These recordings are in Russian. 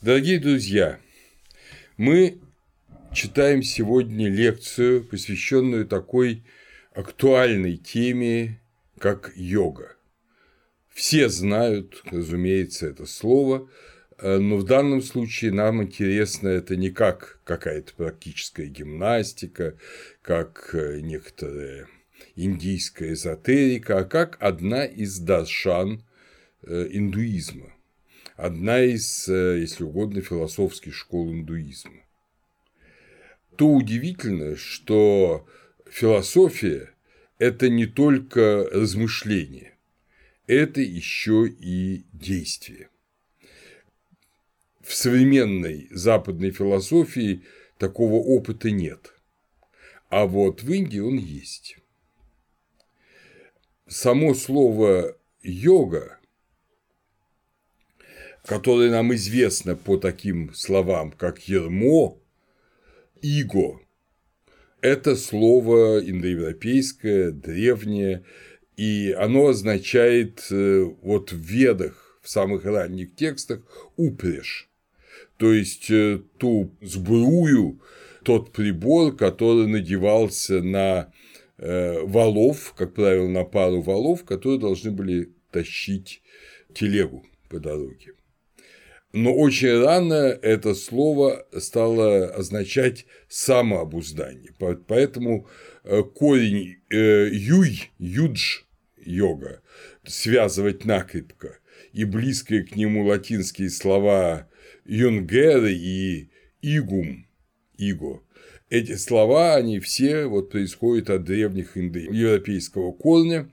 Дорогие друзья, мы читаем сегодня лекцию, посвященную такой актуальной теме, как йога. Все знают, разумеется, это слово, но в данном случае нам интересно это не как какая-то практическая гимнастика, как некоторая индийская эзотерика, а как одна из даршан э, индуизма, одна из, э, если угодно, философских школ индуизма. То удивительно, что философия – это не только размышление, это еще и действие. В современной западной философии такого опыта нет, а вот в Индии он есть само слово йога, которое нам известно по таким словам, как ермо, иго, это слово индоевропейское, древнее, и оно означает э, вот в ведах, в самых ранних текстах, упряжь, то есть э, ту сбрую, тот прибор, который надевался на Э, валов, как правило, на пару валов, которые должны были тащить телегу по дороге. Но очень рано это слово стало означать самообуздание. Поэтому э, корень э, юй, юдж йога, связывать накрепко, и близкие к нему латинские слова юнгеры и игум, иго, эти слова, они все вот происходят от древних индоевропейского корня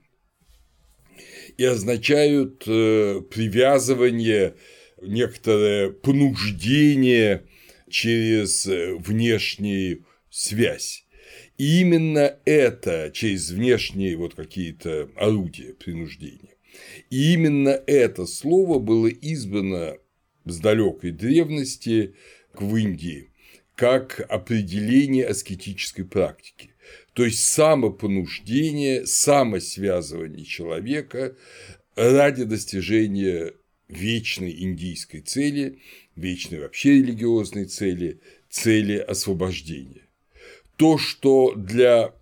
и означают э, привязывание, некоторое понуждение через э, внешнюю связь. И именно это через внешние вот какие-то орудия принуждения. И именно это слово было избрано с далекой древности в Индии как определение аскетической практики. То есть самопонуждение, самосвязывание человека ради достижения вечной индийской цели, вечной вообще религиозной цели, цели освобождения. То, что для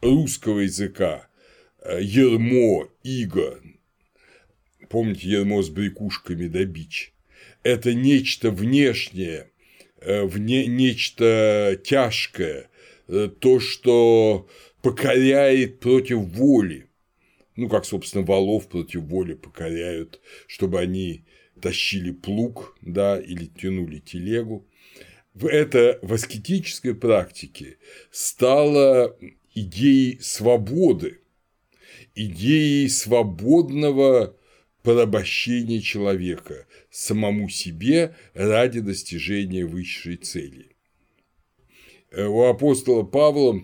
русского языка э, ермо, иго, помните ермо с брякушками да бич, это нечто внешнее, Э, в не, нечто тяжкое, э, то, что покоряет против воли. Ну, как, собственно, валов против воли покоряют, чтобы они тащили плуг, да, или тянули телегу. Это в аскетической практике стало идеей свободы, идеей свободного порабощения человека самому себе ради достижения высшей цели. Э, у апостола Павла,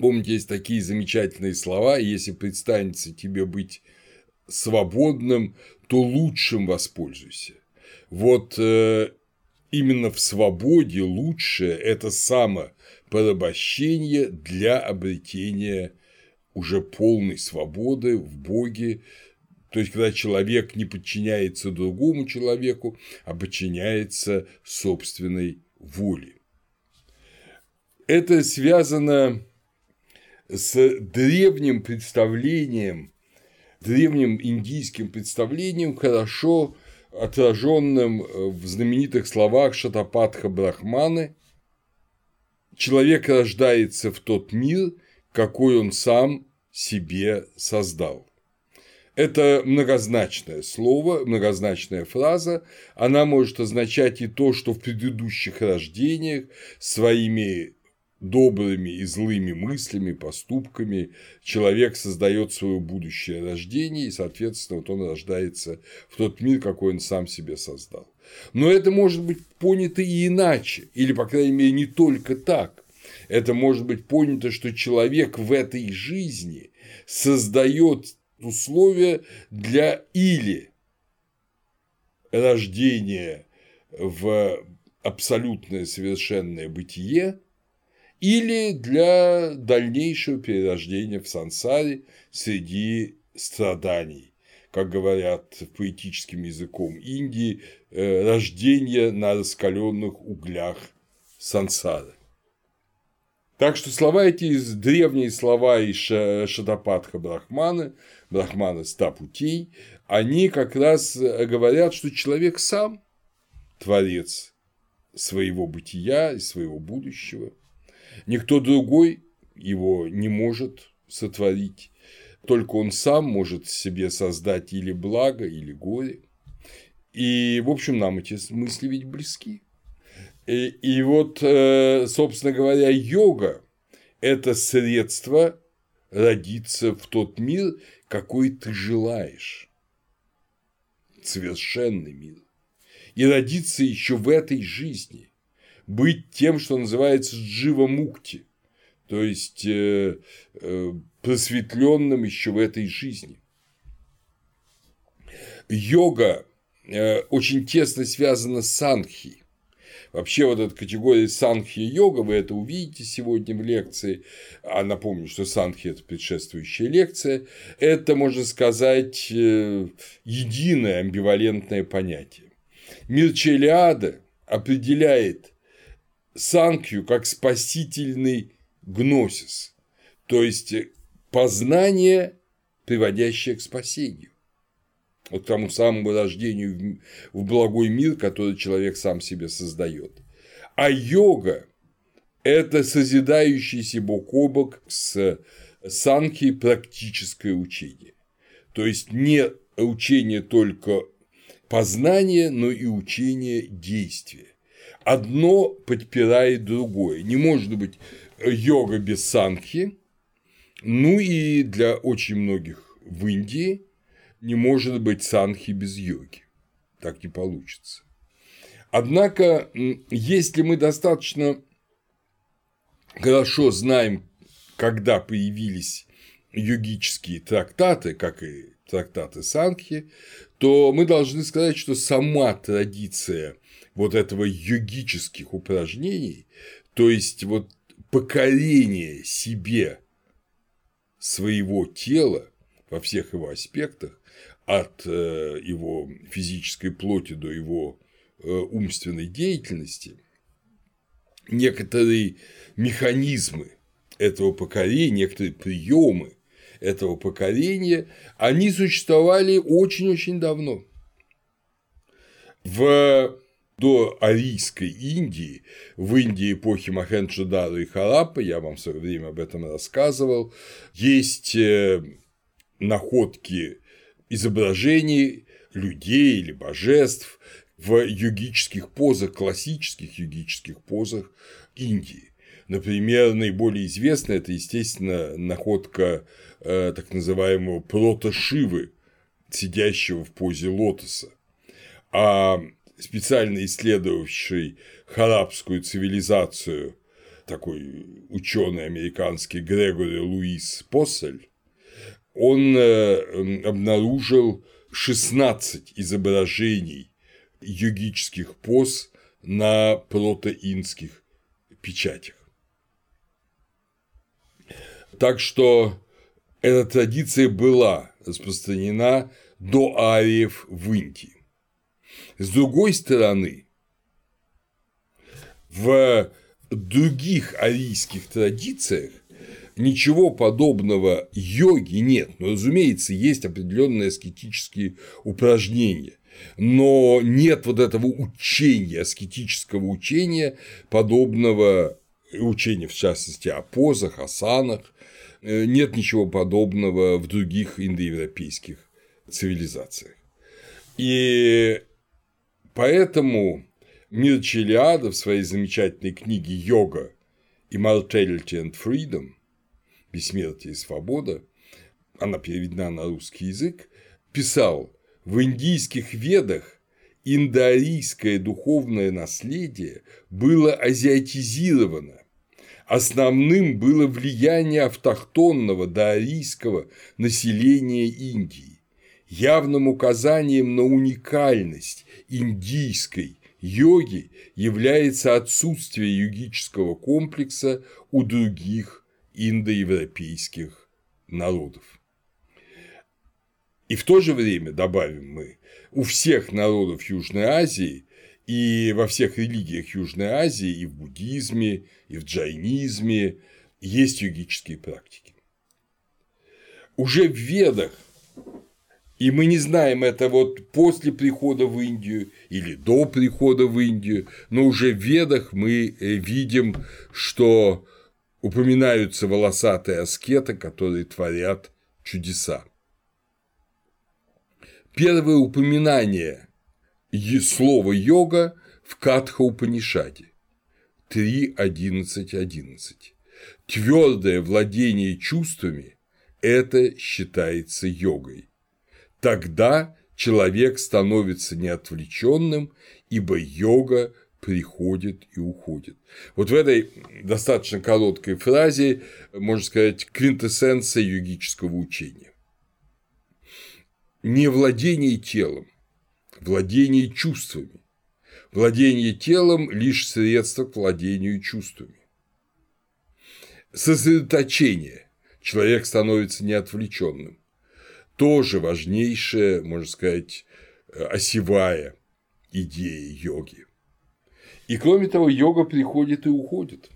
помните, есть такие замечательные слова, если представится тебе быть свободным, то лучшим воспользуйся. Вот э, именно в свободе лучшее – это самопорабощение для обретения уже полной свободы в Боге, то есть, когда человек не подчиняется другому человеку, а подчиняется собственной воле. Это связано с древним представлением, древним индийским представлением, хорошо отраженным в знаменитых словах Шатапатха Брахманы «Человек рождается в тот мир, какой он сам себе создал». Это многозначное слово, многозначная фраза. Она может означать и то, что в предыдущих рождениях своими добрыми и злыми мыслями, поступками человек создает свое будущее рождение, и, соответственно, вот он рождается в тот мир, какой он сам себе создал. Но это может быть понято и иначе, или, по крайней мере, не только так. Это может быть понято, что человек в этой жизни создает условия для или рождения в абсолютное совершенное бытие, или для дальнейшего перерождения в сансаре среди страданий, как говорят поэтическим языком Индии, э, рождение на раскаленных углях сансары. Так что слова эти, древние слова из Шатапатха Брахмана, Брахмана ста путей, они как раз говорят, что человек сам творец своего бытия и своего будущего. Никто другой его не может сотворить. Только он сам может себе создать или благо, или горе. И, в общем, нам эти мысли ведь близки. И, и вот, э, собственно говоря, йога – это средство родиться в тот мир, какой ты желаешь. Совершенный мир. И родиться еще в этой жизни. Быть тем, что называется джива мукти, то есть э, э, просветленным еще в этой жизни. Йога э, очень тесно связана с санхи. Вообще вот эта категория санхи-йога, вы это увидите сегодня в лекции, а напомню, что санхи – это предшествующая лекция, это, можно сказать, единое амбивалентное понятие. Мир Челиада определяет санхью как спасительный гносис, то есть познание, приводящее к спасению. Вот к тому самому рождению в благой мир, который человек сам себе создает. А йога – это созидающийся бок о бок с санки практическое учение. То есть не учение только познания, но и учение действия. Одно подпирает другое. Не может быть йога без санхи, ну и для очень многих в Индии не может быть санхи без йоги. Так не получится. Однако, если мы достаточно хорошо знаем, когда появились йогические трактаты, как и трактаты Санхи, то мы должны сказать, что сама традиция вот этого йогических упражнений, то есть вот покорение себе своего тела во всех его аспектах, от э, его физической плоти до его э, умственной деятельности, некоторые механизмы этого покорения, некоторые приемы этого покорения, они существовали очень-очень давно. В до арийской Индии, в Индии эпохи Махенджадара и Хараппа, я вам в свое время об этом рассказывал, есть э, находки изображений людей или божеств в йогических позах, классических йогических позах Индии. Например, наиболее известная это, естественно, находка э, так называемого прото-шивы, сидящего в позе лотоса. А специально исследовавший харабскую цивилизацию, такой ученый американский Грегори Луис Поссель, он э, обнаружил 16 изображений йогических поз на протоинских печатях. Так что эта традиция была распространена до ариев в Индии. С другой стороны, в других арийских традициях ничего подобного йоги нет. Но, разумеется, есть определенные аскетические упражнения. Но нет вот этого учения, аскетического учения, подобного учения, в частности, о позах, асанах, нет ничего подобного в других индоевропейских цивилизациях. И Поэтому Мир Челиада в своей замечательной книге «Йога. Immortality and Freedom» «Бессмертие и свобода», она переведена на русский язык, писал «В индийских ведах индоарийское духовное наследие было азиатизировано, основным было влияние автохтонного доарийского населения Индии, явным указанием на уникальность индийской йоги является отсутствие йогического комплекса у других индоевропейских народов. И в то же время, добавим мы, у всех народов Южной Азии и во всех религиях Южной Азии, и в буддизме, и в джайнизме есть йогические практики. Уже в Ведах, и мы не знаем это вот после прихода в Индию или до прихода в Индию, но уже в Ведах мы э, видим, что упоминаются волосатые аскеты, которые творят чудеса. Первое упоминание слова йога в Катха Упанишаде 3.11.11. Твердое владение чувствами – это считается йогой. Тогда человек становится неотвлеченным, ибо йога приходит и уходит. Вот в этой достаточно короткой фразе, можно сказать, квинтэссенция йогического учения. Не владение телом, владение чувствами. Владение телом – лишь средство к владению чувствами. Сосредоточение. Человек становится неотвлеченным. Тоже важнейшая, можно сказать, осевая идея йоги. И кроме того, йога приходит и уходит.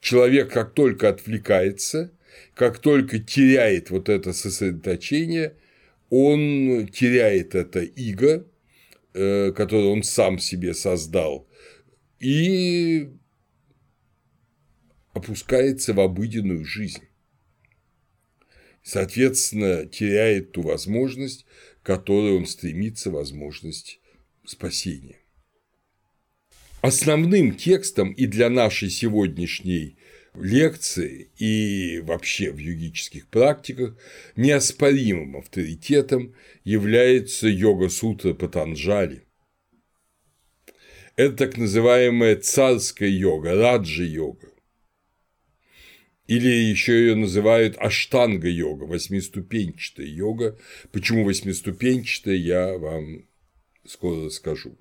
Человек как только отвлекается, как только теряет вот это сосредоточение, он теряет это иго, э, которое он сам себе создал, и опускается в обыденную жизнь. Соответственно, теряет ту возможность, которой он стремится, возможность спасения. Основным текстом и для нашей сегодняшней лекции и вообще в йогических практиках неоспоримым авторитетом является йога-сутра Патанджали. Это так называемая царская йога, раджа-йога. Или еще ее называют аштанга-йога, восьмиступенчатая йога. Почему восьмиступенчатая, я вам скоро расскажу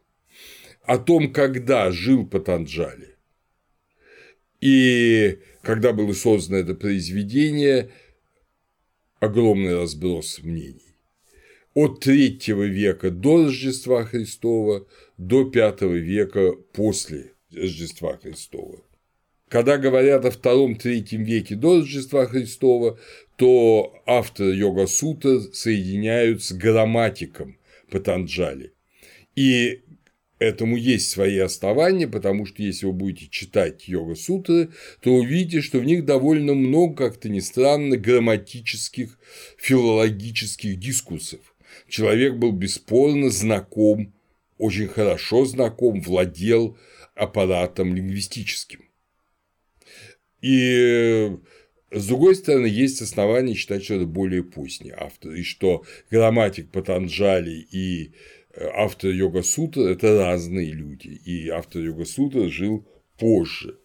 о том, когда жил Патанджали. И когда было создано это произведение, огромный разброс мнений. От третьего века до Рождества Христова до пятого века после Рождества Христова. Когда говорят о втором-третьем веке до Рождества Христова, то авторы йога-сута соединяют с грамматиком Патанджали. И Этому есть свои основания, потому что если вы будете читать йога-сутры, то увидите, что в них довольно много, как-то ни странно, грамматических, филологических дискурсов. Человек был бесспорно знаком, очень хорошо знаком, владел аппаратом лингвистическим. И с другой стороны, есть основания считать, что это более поздний автор, и что грамматик Патанджали и автор йога сутра – это разные люди, и автор йога сутра жил позже.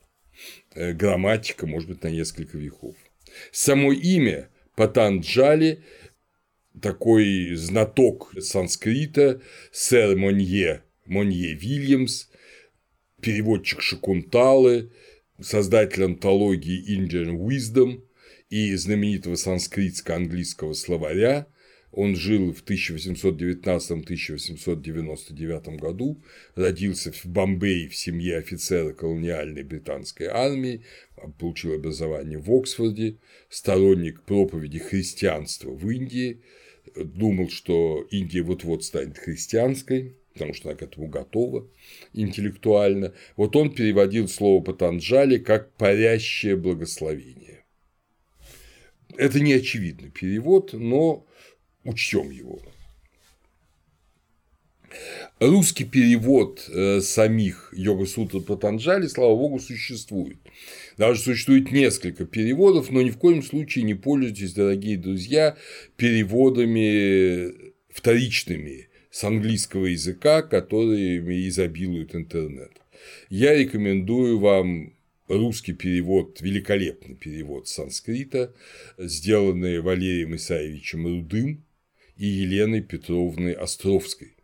Э, грамматика, может быть, на несколько веков. Само имя Патанджали такой знаток санскрита, сэр Монье, Монье Вильямс, переводчик Шакунталы, создатель антологии Indian Wisdom и знаменитого санскритско-английского словаря, он жил в 1819-1899 году, родился в Бомбее в семье офицера колониальной британской армии, получил образование в Оксфорде, сторонник проповеди христианства в Индии, думал, что Индия вот-вот станет христианской, потому что она к этому готова интеллектуально. Вот он переводил слово Патанджали как «парящее благословение». Это не очевидный перевод, но учтем его. Русский перевод э, самих йога-сутр Патанджали, слава богу, существует. Даже существует несколько переводов, но ни в коем случае не пользуйтесь, дорогие друзья, переводами вторичными с английского языка, которыми изобилует интернет. Я рекомендую вам русский перевод, великолепный перевод санскрита, сделанный Валерием Исаевичем Рудым, и Еленой Петровной Островской.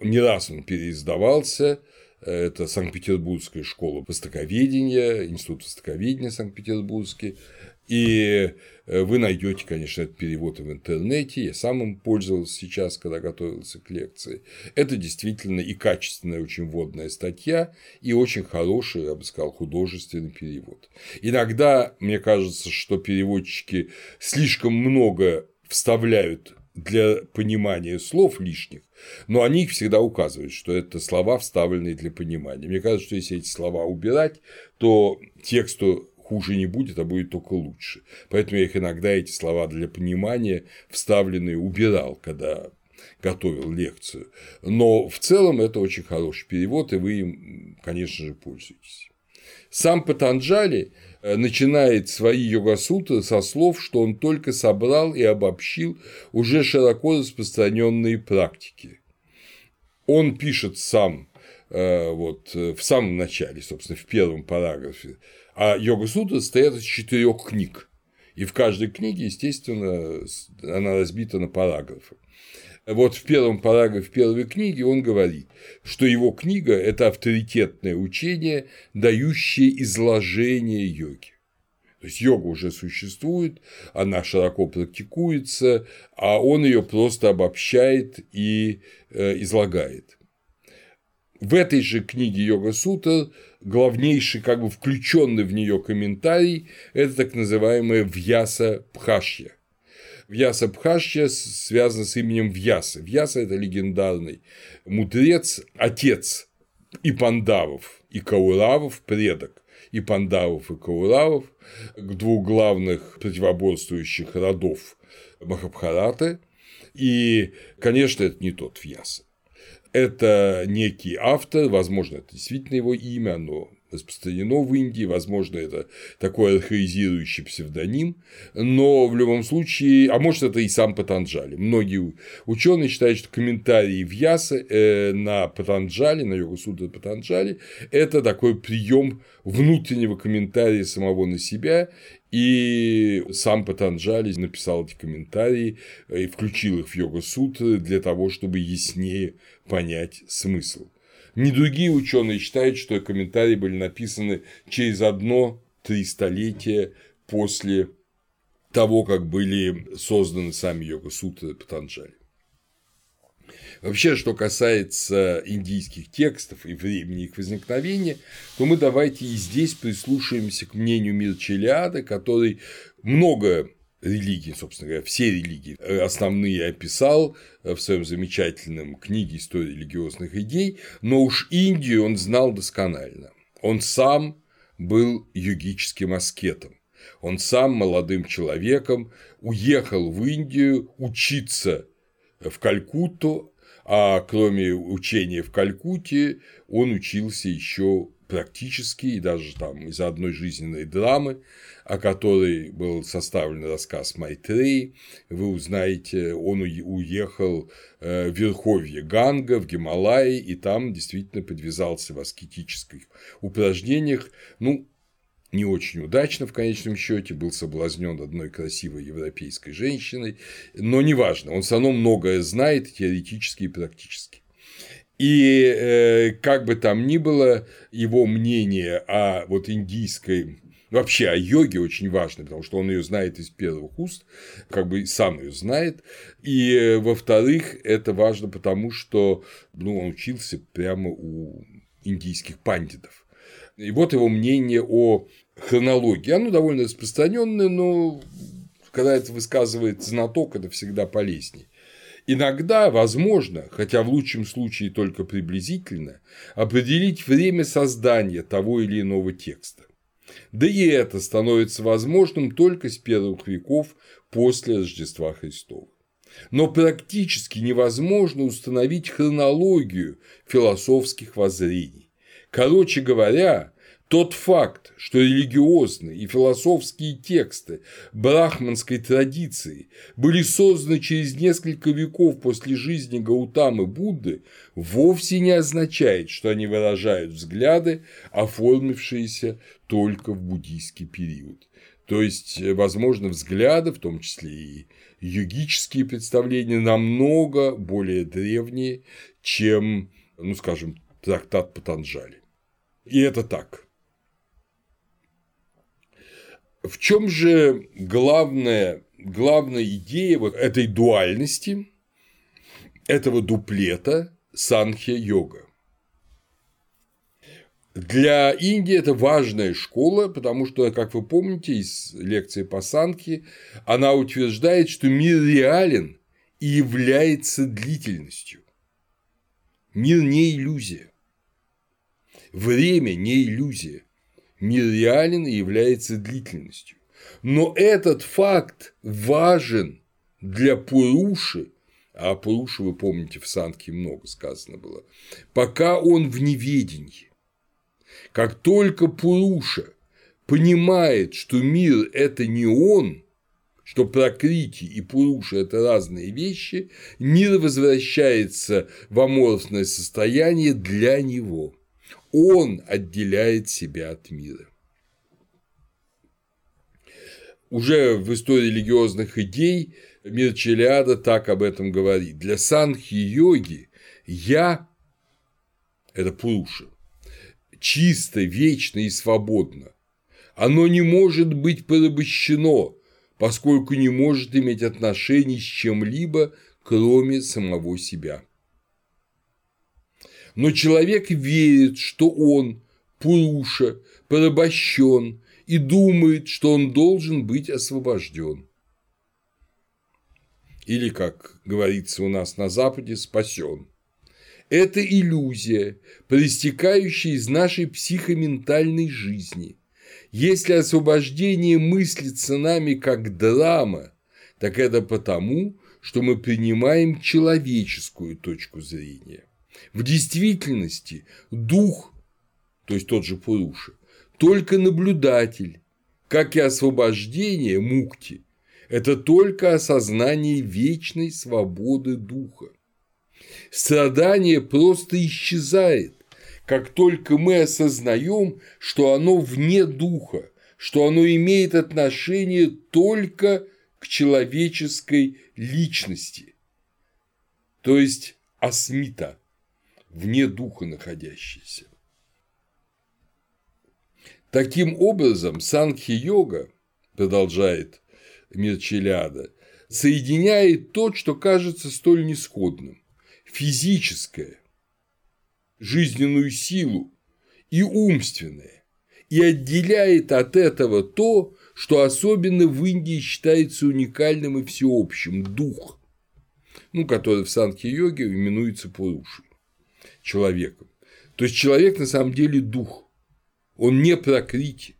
Не раз он переиздавался, это Санкт-Петербургская школа востоковедения, Институт востоковедения Санкт-Петербургский, И э, вы найдете, конечно, этот перевод в интернете. Я сам им пользовался сейчас, когда готовился к лекции. Это действительно и качественная, очень вводная статья, и очень хороший, я бы сказал, художественный перевод. Иногда мне кажется, что переводчики слишком много вставляют для понимания слов лишних, но они их всегда указывают, что это слова, вставленные для понимания. Мне кажется, что если эти слова убирать, то тексту хуже не будет, а будет только лучше. Поэтому я их иногда, эти слова для понимания, вставленные, убирал, когда готовил лекцию. Но в целом это очень хороший перевод, и вы им, конечно же, пользуетесь. Сам Патанджали э, начинает свои йога-сутры со слов, что он только собрал и обобщил уже широко распространенные практики. Он пишет сам э, вот, э, в самом начале, собственно, в первом параграфе, а йога-сутры состоят из четырех книг. И в каждой книге, естественно, она разбита на параграфы. Вот в первом параграфе первой книги он говорит, что его книга – это авторитетное учение, дающее изложение йоги. То есть йога уже существует, она широко практикуется, а он ее просто обобщает и э, излагает. В этой же книге Йога Сутра главнейший, как бы включенный в нее комментарий – это так называемая Вьяса Пхашья – Вьяса Бхашья связана с именем Вьяса. Вьяса – это легендарный мудрец, отец и Пандавов, и Кауравов, предок и Пандавов, и Кауравов, двух главных противоборствующих родов Махабхараты. И, конечно, это не тот Вьяса. Это некий автор, возможно, это действительно его имя, но распространено в Индии, возможно, это такой архаизирующий псевдоним, но в любом случае, а может, это и сам Патанджали. Многие ученые считают, что комментарии в Яса э, на Патанджали, на йогу сутры Патанджали, это такой прием внутреннего комментария самого на себя, и сам Патанджали написал эти комментарии и включил их в йога-сутры для того, чтобы яснее понять смысл. Ни другие ученые считают, что комментарии были написаны через одно-три столетия после того, как были созданы сами йога-сутры Патанджали. Вообще, что касается индийских текстов и времени их возникновения, то мы давайте и здесь прислушаемся к мнению Мирчелиада, который много религии, собственно говоря, все религии э, основные описал э, в своем замечательном книге «История религиозных идей», но уж Индию он знал досконально. Он сам был йогическим аскетом. Он сам молодым человеком уехал в Индию учиться в Калькутту, а кроме учения в Калькутте он учился еще практически и даже там из одной жизненной драмы о которой был составлен рассказ Майтреи, вы узнаете, он уехал э, в Верховье Ганга, в Гималайи, и там действительно подвязался в аскетических упражнениях, ну, не очень удачно в конечном счете, был соблазнен одной красивой европейской женщиной, но неважно, он все равно многое знает теоретически и практически. И э, как бы там ни было, его мнение о вот индийской Вообще о йоге очень важно, потому что он ее знает из первых уст, как бы сам ее знает. И э, во-вторых, это важно потому, что ну, он учился прямо у индийских пандитов. И вот его мнение о хронологии. Оно довольно распространенное, но когда это высказывает знаток, это всегда полезнее. Иногда возможно, хотя в лучшем случае только приблизительно, определить время создания того или иного текста. Да и это становится возможным только с первых веков после Рождества Христова. Но практически невозможно установить хронологию философских воззрений. Короче говоря, тот факт, что религиозные и философские тексты брахманской традиции были созданы через несколько веков после жизни Гаутамы Будды, вовсе не означает, что они выражают взгляды, оформившиеся только в буддийский период. То есть, возможно, взгляды, в том числе и йогические представления, намного более древние, чем, ну, скажем, трактат Патанджали. И это так. В чем же главная, главная идея вот этой дуальности, этого дуплета санхья-йога? Для Индии это важная школа, потому что, как вы помните из лекции по Санхе, она утверждает, что мир реален и является длительностью. Мир не иллюзия. Время не иллюзия. Мир реален и является длительностью. Но этот факт важен для Пуруши, а о Пуруше, вы помните, в Санке много сказано было, пока он в неведении. Как только Пуруша понимает, что мир – это не он, что Пракрити и Пуруша – это разные вещи, мир возвращается в аморфное состояние для него. Он отделяет себя от мира. Уже в истории религиозных идей мир Челиада так об этом говорит. Для санхи-йоги «я» – это Пуруша, чисто, вечно и свободно. Оно не может быть порабощено, поскольку не может иметь отношений с чем-либо, кроме самого себя. Но человек верит, что он, Пуруша, порабощен и думает, что он должен быть освобожден. Или, как говорится у нас на Западе, спасен. Это иллюзия, проистекающая из нашей психоментальной жизни. Если освобождение мыслится нами как драма, так это потому, что мы принимаем человеческую точку зрения. В действительности дух, то есть тот же Пуруша, только наблюдатель, как и освобождение мукти, это только осознание вечной свободы духа. Страдание просто исчезает, как только мы осознаем, что оно вне духа, что оно имеет отношение только к человеческой личности, то есть асмита, вне духа находящийся. Таким образом, санхи-йога, продолжает Мирчеляда, соединяет то, что кажется столь несходным физическое, жизненную силу и умственное, и отделяет от этого то, что особенно в Индии считается уникальным и всеобщим – дух, ну, который в санхи-йоге именуется Пурушей, человеком. То есть человек на самом деле дух, он не прокрити.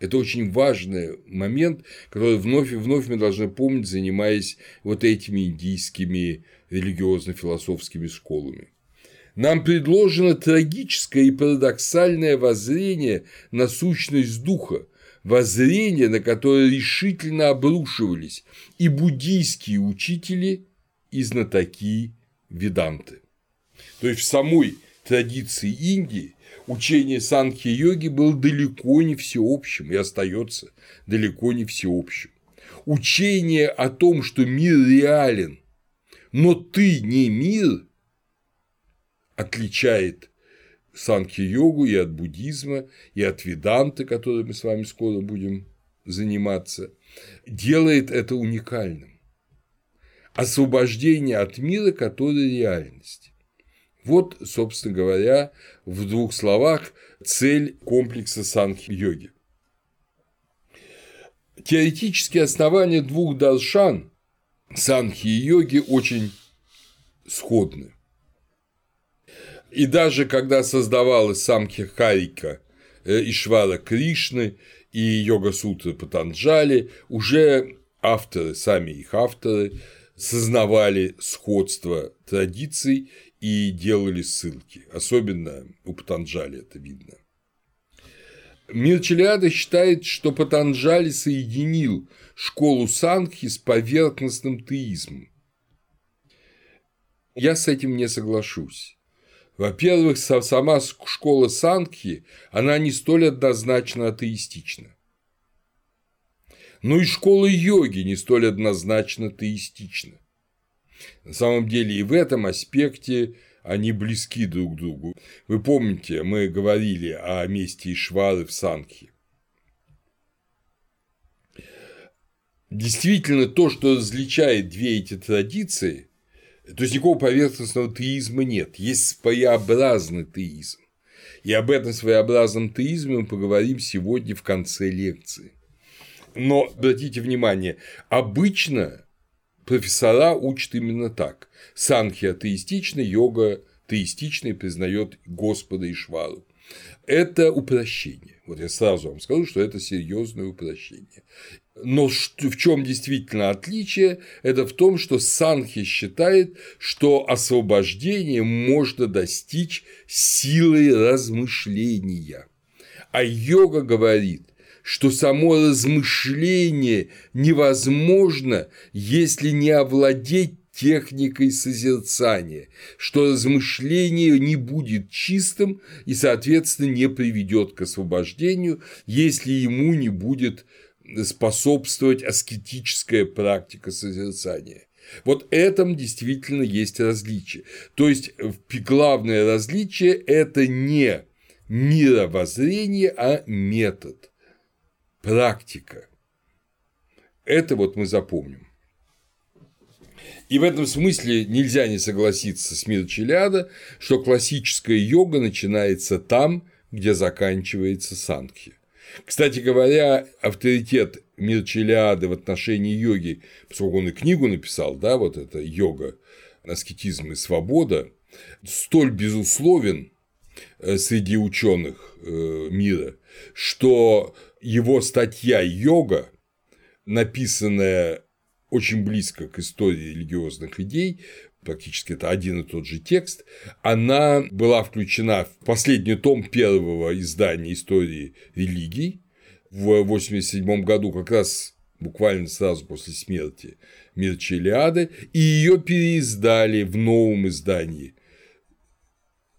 Это очень важный момент, который вновь и вновь мы должны помнить, занимаясь вот этими индийскими религиозно-философскими школами. Нам предложено трагическое и парадоксальное воззрение на сущность духа, воззрение, на которое решительно обрушивались и буддийские учители, и знатоки веданты. То есть в самой традиции Индии учение санхи-йоги было далеко не всеобщим и остается далеко не всеобщим. Учение о том, что мир реален но ты не мир, отличает санхи-йогу и от буддизма, и от веданты, которой мы с вами скоро будем заниматься, делает это уникальным. Освобождение от мира, который реальность. Вот, собственно говоря, в двух словах цель комплекса санхи-йоги. Теоретические основания двух даршан санхи и йоги очень сходны. И даже когда создавалась самхи Харика э, Ишвара Кришны и йога сутры Патанджали, уже авторы, сами их авторы, сознавали сходство традиций и делали ссылки. Особенно у Патанджали это видно. Мирчелиада считает, что Патанджали соединил школу Сангхи с поверхностным теизмом. Я с этим не соглашусь. Во-первых, сама школа Сангхи, она не столь однозначно атеистична. Но и школа йоги не столь однозначно теистична. На самом деле и в этом аспекте они близки друг к другу. Вы помните, мы говорили о месте Ишвары в Санхе. действительно то, что различает две эти традиции, то есть никакого поверхностного теизма нет, есть своеобразный теизм. И об этом своеобразном теизме мы поговорим сегодня в конце лекции. Но обратите внимание, обычно профессора учат именно так. Санхья теистичный, йога теистичный признает Господа Ишвару. Это упрощение. Вот я сразу вам скажу, что это серьезное упрощение. Но в чем действительно отличие? Это в том, что Санхи считает, что освобождение можно достичь силой размышления. А йога говорит, что само размышление невозможно, если не овладеть техникой созерцания, что размышление не будет чистым и, соответственно, не приведет к освобождению, если ему не будет способствовать аскетическая практика созерцания. Вот этом действительно есть различие. То есть главное различие – это не мировоззрение, а метод, практика. Это вот мы запомним. И в этом смысле нельзя не согласиться с Мир Челяда, что классическая йога начинается там, где заканчивается санкхи. Кстати говоря, авторитет Мирчелиады в отношении йоги, поскольку он и книгу написал, да, вот это йога, аскетизм и свобода, столь безусловен э, среди ученых э, мира, что его статья «Йога», написанная очень близко к истории религиозных идей, практически это один и тот же текст, она была включена в последний том первого издания истории религий в 1987 году, как раз буквально сразу после смерти Мирча Илиады, и ее переиздали в новом издании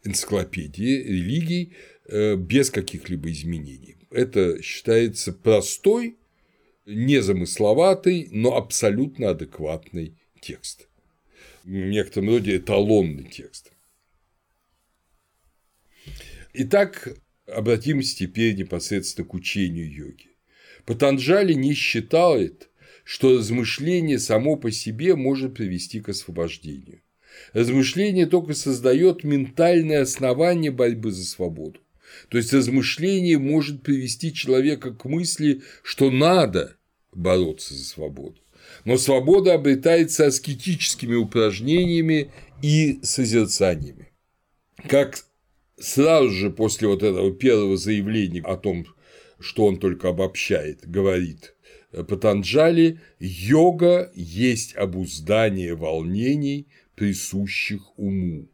энциклопедии религий э, без каких-либо изменений. Это считается простой, незамысловатый, но абсолютно адекватный текст в некотором роде эталонный текст. Итак, обратимся теперь непосредственно к учению йоги. Патанджали не считает, что размышление само по себе может привести к освобождению. Размышление только создает ментальное основание борьбы за свободу. То есть размышление может привести человека к мысли, что надо бороться за свободу но свобода обретается аскетическими упражнениями и созерцаниями. Как сразу же после вот этого первого заявления о том, что он только обобщает, говорит Патанджали, йога есть обуздание волнений, присущих уму.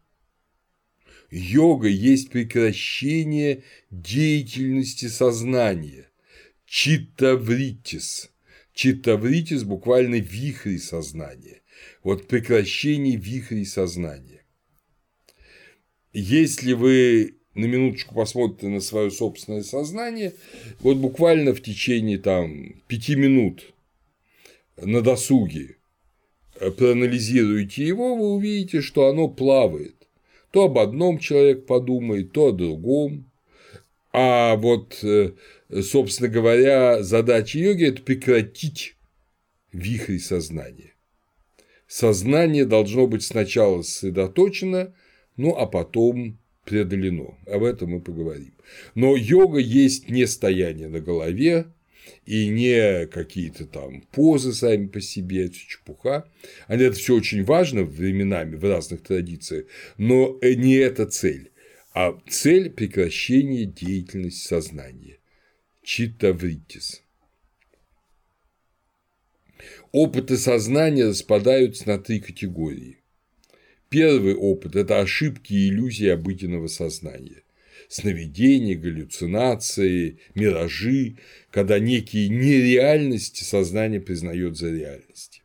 Йога есть прекращение деятельности сознания, читтавритис, Читавритис буквально вихрей сознания. Вот прекращение вихрей сознания. Если вы на минуточку посмотрите на свое собственное сознание, вот буквально в течение там пяти минут на досуге проанализируете его, вы увидите, что оно плавает. То об одном человек подумает, то о другом. А вот э, собственно говоря, задача йоги – это прекратить вихрь сознания. Сознание должно быть сначала сосредоточено, ну а потом преодолено. Об этом мы поговорим. Но йога есть не стояние на голове и не какие-то там позы сами по себе, это чепуха. Это все очень важно временами в разных традициях, но не это цель, а цель прекращения деятельности сознания читавритис. Опыты сознания распадаются на три категории. Первый опыт – это ошибки и иллюзии обыденного сознания. Сновидения, галлюцинации, миражи, когда некие нереальности сознание признает за реальности.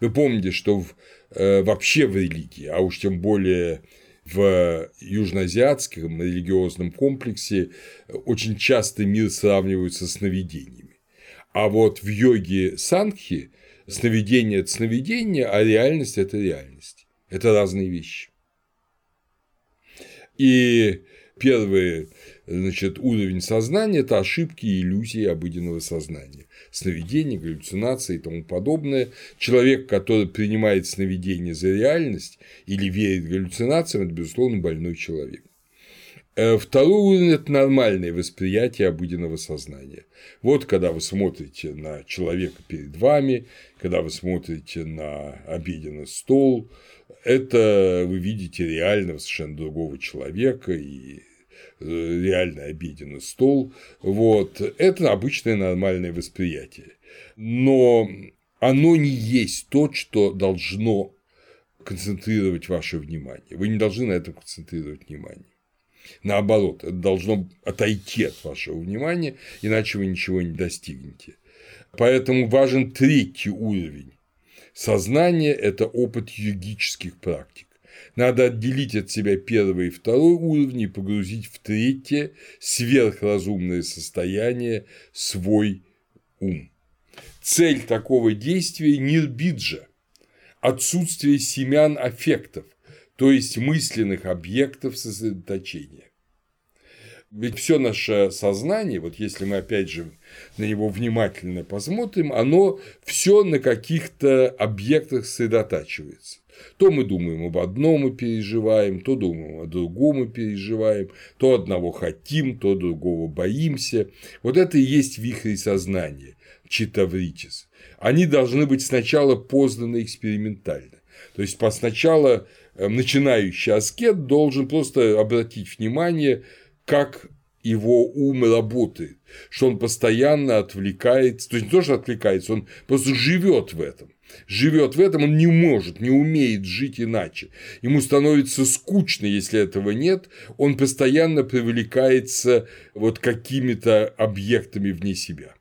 Вы помните, что в, э, вообще в религии, а уж тем более в южноазиатском религиозном комплексе очень часто мир сравнивают со сновидениями. А вот в йоге Сангхи сновидение – это сновидение, а реальность – это реальность. Это разные вещи. И первый значит, уровень сознания – это ошибки и иллюзии обыденного сознания. сновидения, галлюцинации и тому подобное. Человек, который принимает сновидение за реальность или верит галлюцинациям, это, безусловно, больной человек. Э, второй уровень – это нормальное восприятие обыденного сознания. Вот когда вы смотрите на человека перед вами, когда вы смотрите на обеденный стол, это вы видите реального совершенно другого человека и э, реальный обеденный стол. Вот. Это обычное нормальное восприятие. Но оно не есть то, что должно концентрировать ваше внимание. Вы не должны на этом концентрировать внимание. Наоборот, это должно отойти от вашего внимания, иначе вы ничего не достигнете. Поэтому важен третий уровень. Сознание – это опыт йогических практик. Надо отделить от себя первый и второй уровни и погрузить в третье сверхразумное состояние свой ум. Цель такого действия – нирбиджа – отсутствие семян аффектов, то есть мысленных объектов сосредоточения. Ведь все наше сознание, вот если мы опять же на него внимательно посмотрим, оно все на каких-то объектах сосредотачивается. То мы думаем об одном и переживаем, то думаем о другом и переживаем, то одного хотим, то другого боимся. Вот это и есть вихрь сознания, читавритис. Они должны быть сначала познаны экспериментально. То есть сначала Э, начинающий аскет должен просто обратить внимание, как его ум работает, что он постоянно отвлекается, то есть не то, что отвлекается, он просто живет в этом. Живет в этом, он не может, не умеет жить иначе. Ему становится скучно, если этого нет, он постоянно привлекается вот какими-то объектами вне себя.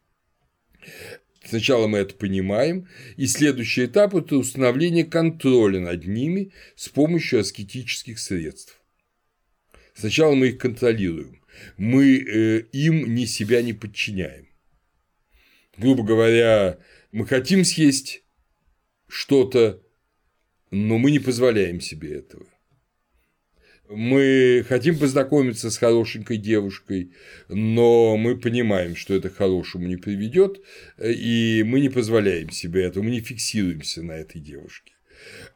Сначала мы это понимаем, и следующий этап – это установление контроля над ними с помощью аскетических средств. Сначала мы их контролируем, мы э, им ни себя не подчиняем. Грубо говоря, мы хотим съесть что-то, но мы не позволяем себе этого мы хотим познакомиться с хорошенькой девушкой, но мы понимаем, что это хорошему не приведет, и мы не позволяем себе этого, мы не фиксируемся на этой девушке.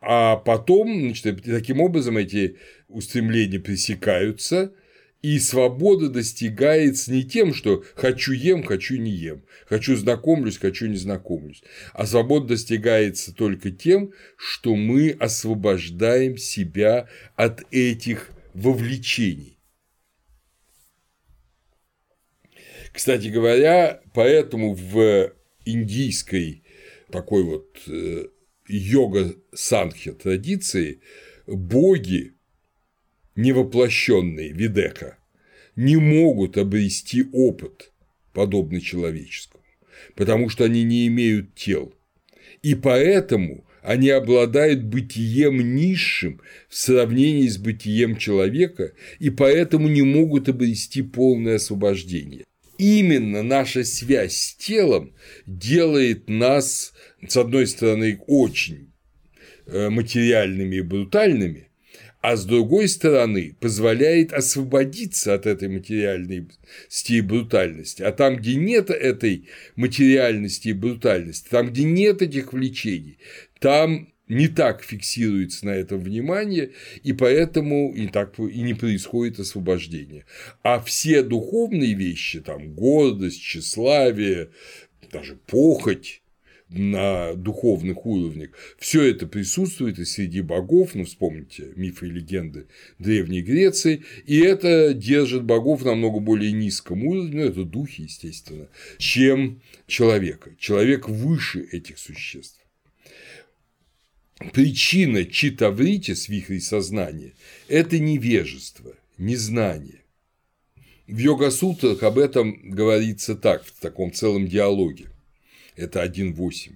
А потом, значит, таким образом эти устремления пресекаются, и свобода достигается не тем, что хочу ем, хочу не ем, хочу знакомлюсь, хочу не знакомлюсь, а свобода достигается только тем, что мы освобождаем себя от этих вовлечений. Кстати говоря, поэтому в индийской такой вот э, йога-санхе традиции боги невоплощенные Видека не могут обрести опыт, подобный человеческому, потому что они не имеют тел. И поэтому они обладают бытием низшим в сравнении с бытием человека, и поэтому не могут обрести полное освобождение. Именно наша связь с телом делает нас, с одной стороны, очень э, материальными и брутальными, а с другой стороны позволяет освободиться от этой материальности и брутальности. А там, где нет этой материальности и брутальности, там, где нет этих влечений, там не так фиксируется на этом внимание, и поэтому и, так, и не происходит освобождение. А все духовные вещи, там гордость, тщеславие, даже похоть, на духовных уровнях. Все это присутствует и среди богов, ну вспомните мифы и легенды Древней Греции, и это держит богов намного более низком уровне, ну это духи, естественно, чем человека. Человек выше этих существ. Причина читавритис, вихрей сознания, это невежество, незнание. В йога-сутрах об этом говорится так, в таком целом диалоге это 1.8.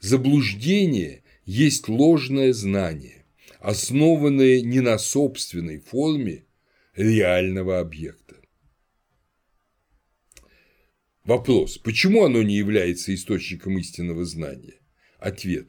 Заблуждение есть ложное знание, основанное не на собственной форме реального объекта. Вопрос, почему оно не является источником истинного знания? Ответ,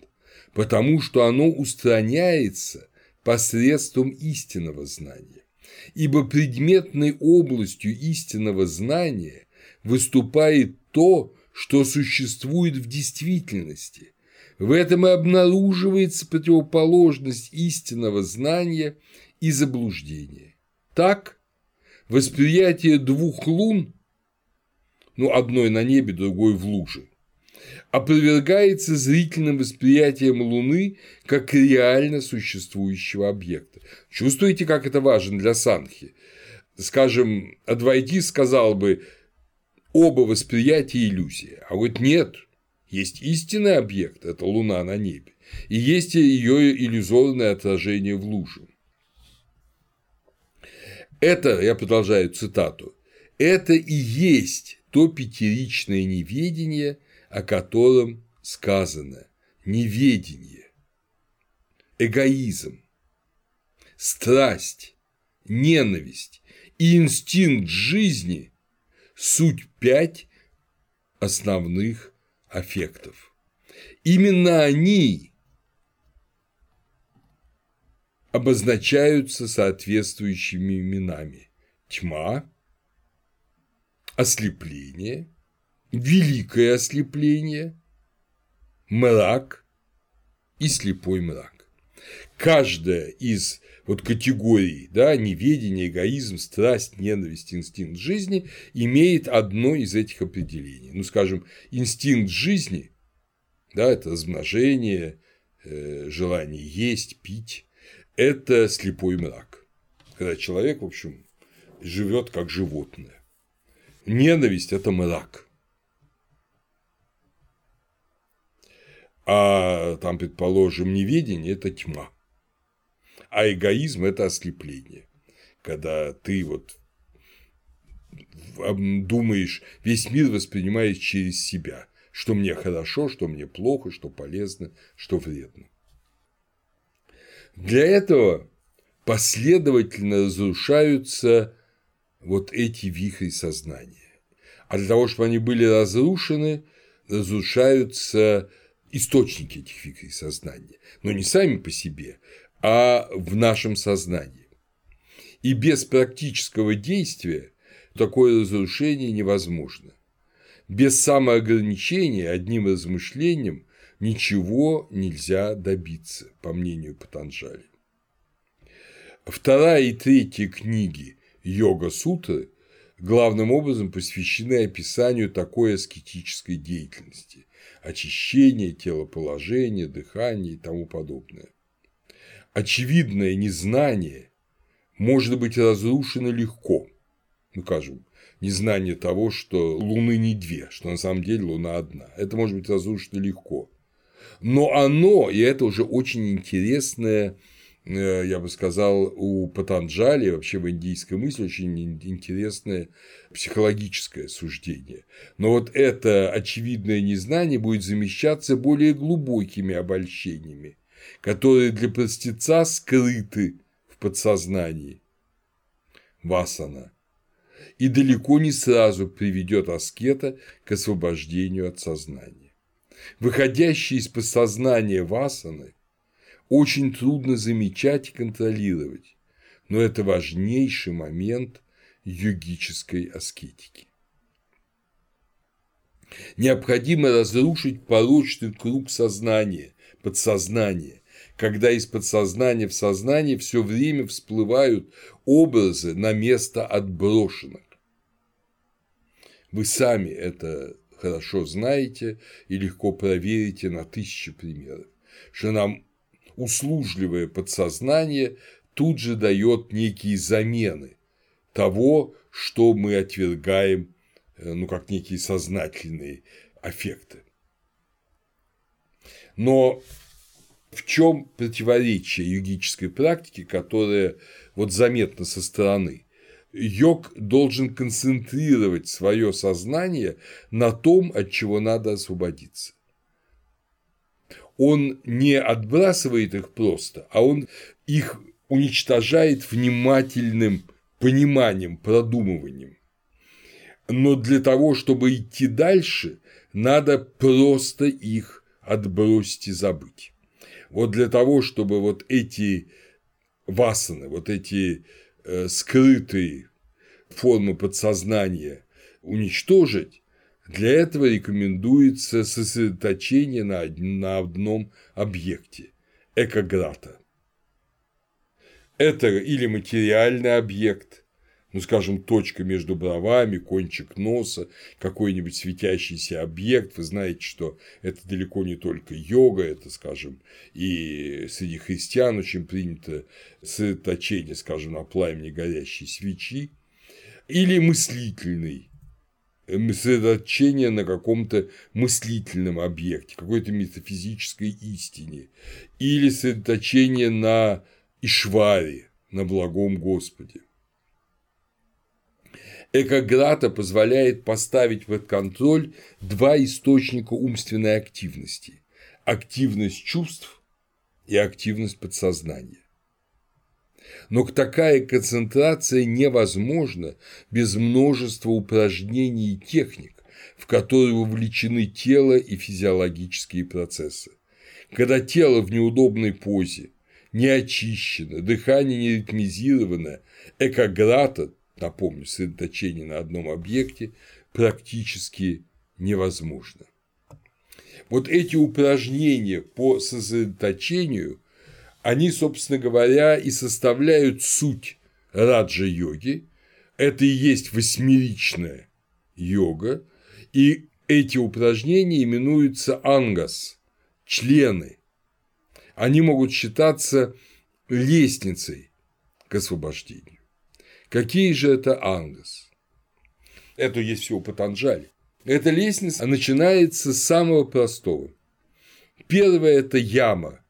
потому что оно устраняется посредством истинного знания, ибо предметной областью истинного знания выступает то, что существует в действительности. В этом и обнаруживается противоположность истинного знания и заблуждения. Так, восприятие двух лун, ну, одной на небе, другой в луже, опровергается зрительным восприятием Луны как реально существующего объекта. Чувствуете, как это важно для Санхи? Скажем, Адвайтис сказал бы, оба восприятия – иллюзия. А вот нет, есть истинный объект – это Луна на небе, и есть ее иллюзорное отражение в луже. Это, я продолжаю цитату, это и есть то пятеричное неведение, о котором сказано. Неведение, эгоизм, страсть, ненависть. И инстинкт жизни – суть пять основных аффектов. Именно они обозначаются соответствующими именами – тьма, ослепление, великое ослепление, мрак и слепой мрак. Каждая из вот категорий, да, неведение, эгоизм, страсть, ненависть, инстинкт жизни имеет одно из этих определений. Ну, скажем, инстинкт жизни, да, это размножение, э, желание есть, пить, это слепой мрак, когда человек, в общем, живет как животное. Ненависть – это мрак. А там, предположим, неведение – это тьма. А эгоизм – это ослепление. Когда ты вот думаешь, весь мир воспринимаешь через себя, что мне хорошо, что мне плохо, что полезно, что вредно. Для этого последовательно разрушаются вот эти вихри сознания. А для того, чтобы они были разрушены, разрушаются источники этих вихрей сознания. Но не сами по себе, а в нашем сознании. И без практического действия такое разрушение невозможно. Без самоограничения одним размышлением ничего нельзя добиться, по мнению Патанджали. Вторая и третья книги йога-сутры главным образом посвящены описанию такой аскетической деятельности – очищения, телоположения, дыхания и тому подобное. Очевидное незнание может быть разрушено легко, скажем, незнание того, что Луны не две, что на самом деле Луна одна. Это может быть разрушено легко. Но оно, и это уже очень интересное, э, я бы сказал, у Патанджали, вообще в индийской мысли очень интересное психологическое суждение. Но вот это очевидное незнание будет замещаться более глубокими обольщениями, которые для простеца скрыты в подсознании. Васана и далеко не сразу приведет аскета к освобождению от сознания. Выходящие из подсознания васаны очень трудно замечать и контролировать, но это важнейший момент йогической аскетики. Необходимо разрушить порочный круг сознания, подсознания, когда из подсознания в сознание все время всплывают образы на место отброшенных. Вы сами это хорошо знаете и легко проверите на тысячи примеров, что нам услужливое подсознание тут же дает некие замены того, что мы отвергаем, э, ну, как некие сознательные аффекты. Но в чем противоречие йогической практики, которая вот заметна со стороны? Йог должен концентрировать свое сознание на том, от чего надо освободиться. Он не отбрасывает их просто, а он их уничтожает внимательным пониманием, продумыванием. Но для того, чтобы идти дальше, надо просто их отбросить и забыть. Вот для того, чтобы вот эти васаны, вот эти э, скрытые формы подсознания уничтожить, Для этого рекомендуется сосредоточение на, на одном объекте – экограта. Это или материальный объект, ну, скажем, точка между бровами, кончик носа, какой-нибудь светящийся объект. Вы знаете, что это далеко не только йога, это, скажем, и среди христиан очень принято сосредоточение, скажем, на пламени горящей свечи, или мыслительный сосредоточение на каком-то мыслительном объекте, какой-то метафизической истине, или сосредоточение на Ишваре, на благом Господе. Экограта позволяет поставить под контроль два источника умственной активности – активность чувств и активность подсознания. Но такая концентрация невозможна без множества упражнений и техник, в которые вовлечены тело и физиологические процессы. Когда тело в неудобной позе, не очищено, дыхание не ритмизировано, экограта, напомню, сосредоточение на одном объекте, практически невозможно. Вот эти упражнения по сосредоточению они, собственно говоря, и составляют суть раджа-йоги. Это и есть восьмеричная йога, и эти упражнения именуются ангас – члены. Они могут считаться лестницей к освобождению. Какие же это ангас? Это есть всего Патанджали. Эта лестница начинается с самого простого. Первое – это яма,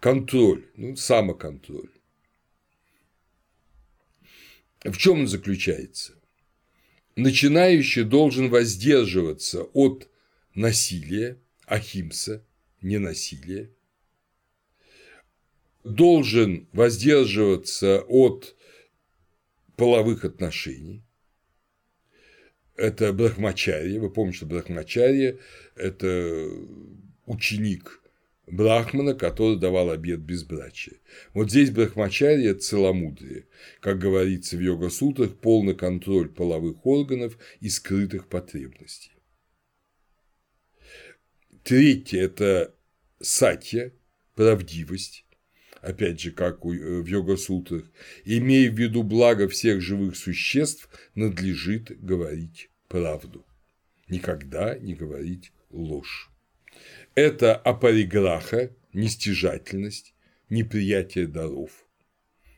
контроль, ну, самоконтроль. В чем он заключается? Начинающий должен воздерживаться от насилия, ахимса, ненасилия, должен воздерживаться от половых отношений. Это брахмачарья. Вы помните, что брахмачарья – это ученик Брахмана, который давал обет безбрачия. Вот здесь брахмачарья – целомудрие, как говорится в йога-сутрах, полный контроль половых органов и скрытых потребностей. Третье – это сатья, правдивость, опять же, как э, в йога-сутрах, имея в виду благо всех живых существ, надлежит говорить правду. Никогда не говорить ложь. Это апариграха, нестяжательность, неприятие даров.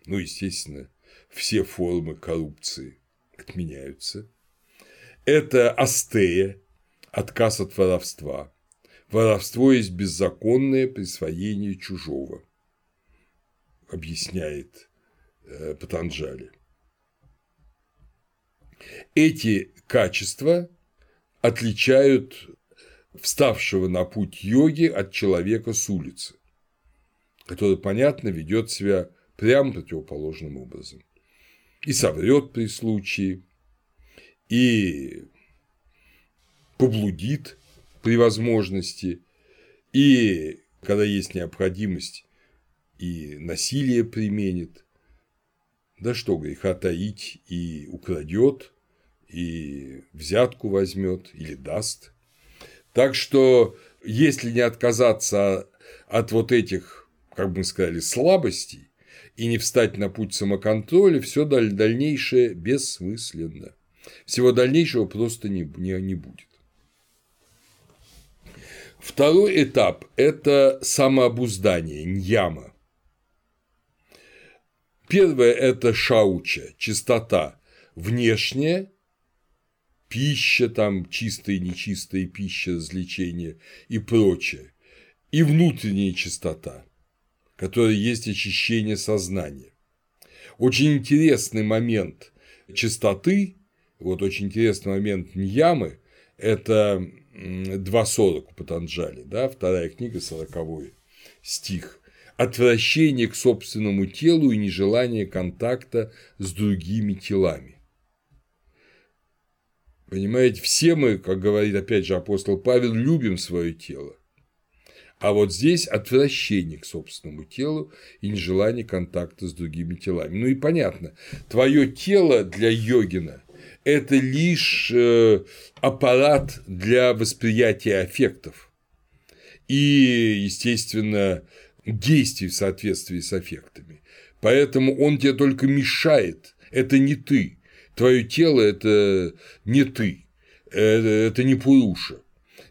Ну, естественно, все формы коррупции отменяются. Это астея, отказ от воровства. Воровство есть беззаконное присвоение чужого, объясняет э, Патанджали. Эти качества отличают вставшего на путь йоги от человека с улицы, который, понятно, ведет себя прямо противоположным образом. И соврет при случае, и поблудит при возможности, и когда есть необходимость, и насилие применит, да что греха таить, и украдет, и взятку возьмет или даст – так что, если не отказаться от вот этих, как бы мы сказали, слабостей и не встать на путь самоконтроля, все дальнейшее бессмысленно. Всего дальнейшего просто не, не, не будет. Второй этап – это самообуздание, ньяма. Первое – это шауча, чистота, внешняя пища, там чистая нечистая пища, развлечения и прочее, и внутренняя чистота, которая есть очищение сознания. Очень интересный момент чистоты, вот очень интересный момент ньямы – это 2.40 у Патанджали, да, вторая книга, 40 стих. Отвращение к собственному телу и нежелание контакта с другими телами. Понимаете, все мы, как говорит опять же апостол Павел, любим свое тело. А вот здесь отвращение к собственному телу и нежелание контакта с другими телами. Ну и понятно, твое тело для йогина – это лишь э, аппарат для восприятия аффектов и, естественно, действий в соответствии с аффектами. Поэтому он тебе только мешает, это не ты. Твое тело – это не ты, это не Пуруша.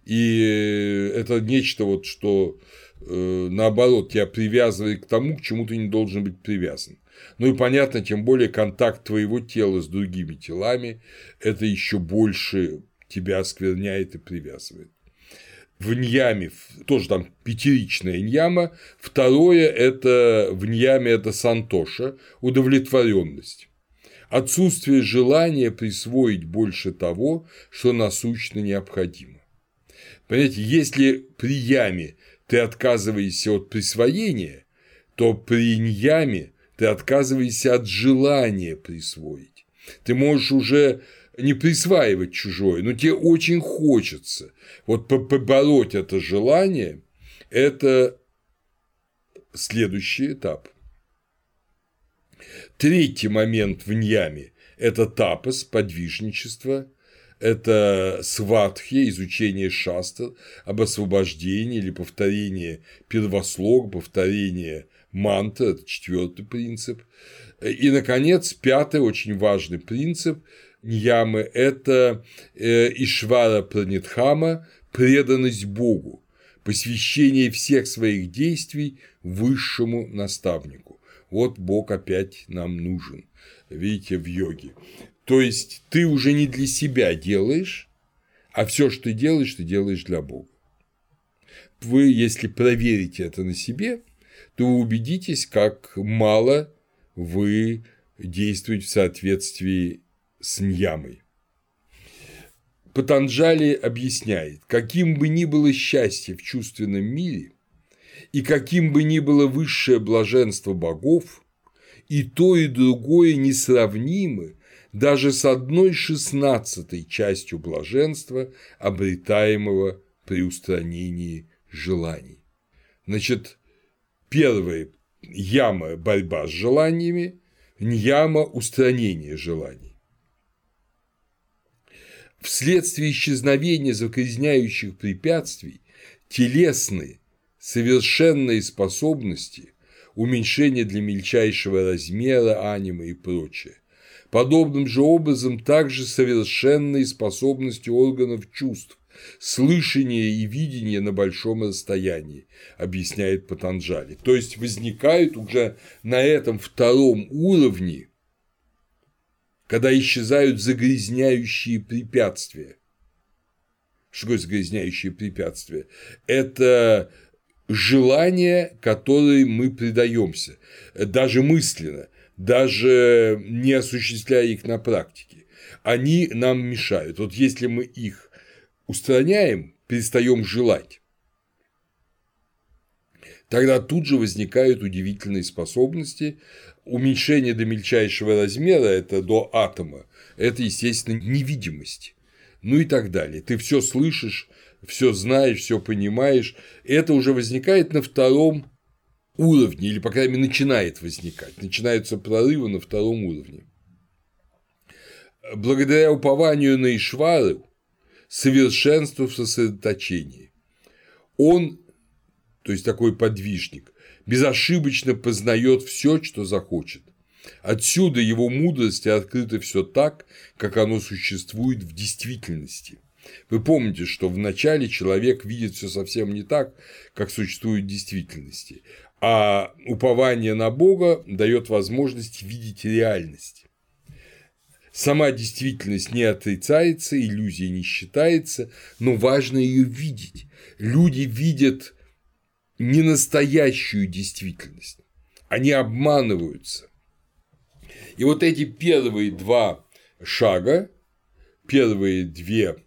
И это нечто, вот, что э, наоборот тебя привязывает к тому, к чему ты не должен быть привязан. Ну и понятно, тем более контакт твоего тела с другими телами – это еще больше тебя оскверняет и привязывает. В ньяме тоже там пятеричная ньяма. Второе – это в ньяме – это сантоша, удовлетворенность. Отсутствие желания присвоить больше того, что насущно необходимо. Понимаете, если при яме ты отказываешься от присвоения, то при ньяме ты отказываешься от желания присвоить. Ты можешь уже не присваивать чужое, но тебе очень хочется. Вот побороть это желание – это следующий этап. Третий момент в ньяме – это тапос, подвижничество, это сватхи, изучение шастр, об освобождении или повторение первослог, повторение манта, это четвертый принцип. И, наконец, пятый очень важный принцип Ньямы – это э, Ишвара Пранитхама, преданность Богу, посвящение всех своих действий высшему наставнику. Вот Бог опять нам нужен, видите, в йоге. То есть ты уже не для себя делаешь, а все, что ты делаешь, ты делаешь для Бога. Вы, если проверите это на себе, то вы убедитесь, как мало вы действуете в соответствии с ньямой. Патанджали объясняет, каким бы ни было счастье в чувственном мире, и каким бы ни было высшее блаженство богов, и то, и другое несравнимы даже с одной шестнадцатой частью блаженства, обретаемого при устранении желаний. Значит, первая яма – борьба с желаниями, яма – устранение желаний. Вследствие исчезновения загрязняющих препятствий телесные, совершенные способности, уменьшение для мельчайшего размера анима и прочее Подобным же образом также совершенные способности органов чувств, слышание и видение на большом расстоянии, объясняет Патанджали. То есть возникают уже на этом втором уровне, когда исчезают загрязняющие препятствия. Что такое загрязняющие препятствия? Это желания, которые мы предаемся, даже мысленно даже не осуществляя их на практике. Они нам мешают. Вот если мы их устраняем, перестаем желать, тогда тут же возникают удивительные способности. Уменьшение до мельчайшего размера – это до атома, это, естественно, невидимость, ну и так далее. Ты все слышишь, все знаешь, все понимаешь. Это уже возникает на втором уровне, или, по крайней мере, начинает возникать, начинаются прорывы на втором уровне. Благодаря упованию на Ишвару, совершенству в сосредоточении, он, то есть такой подвижник, безошибочно познает все, что захочет. Отсюда его мудрости открыто все так, как оно существует в действительности. Вы помните, что вначале человек видит все совсем не так, как существует в действительности, а упование на Бога дает возможность видеть реальность. Сама действительность не отрицается, иллюзия не считается, но важно ее видеть. Люди видят не настоящую действительность, они обманываются. И вот эти первые два шага, первые две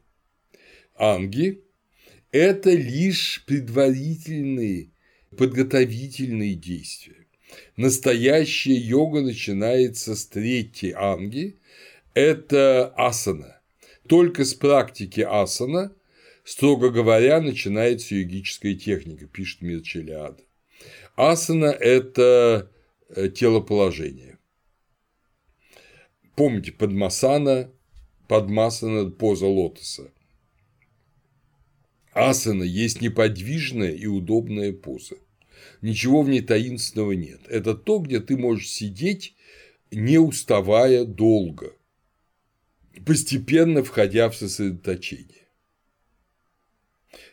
анги – это лишь предварительные подготовительные действия. Настоящая йога начинается с третьей анги – это асана. Только с практики асана, строго говоря, начинается йогическая техника, пишет Мир Челиада. Асана – это э, телоположение. Помните, Падмасана подмасана поза лотоса. Асана есть неподвижная и удобная поза. Ничего в ней таинственного нет. Это то, где ты можешь сидеть, не уставая долго, постепенно входя в сосредоточение.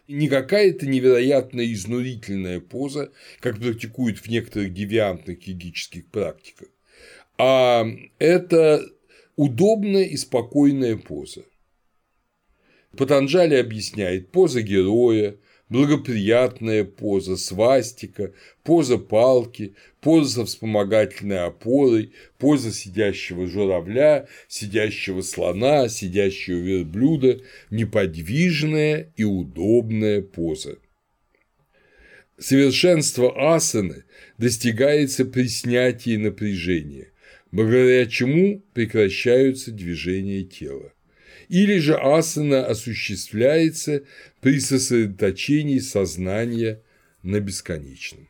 Не какая-то невероятно изнурительная поза, как практикуют в некоторых девиантных йогических практиках, а это удобная и спокойная поза. Патанджали объясняет поза героя, благоприятная поза, свастика, поза палки, поза со вспомогательной опорой, поза сидящего журавля, сидящего слона, сидящего верблюда, неподвижная и удобная поза. Совершенство асаны достигается при снятии напряжения, благодаря чему прекращаются движения тела или же асана осуществляется при сосредоточении сознания на бесконечном.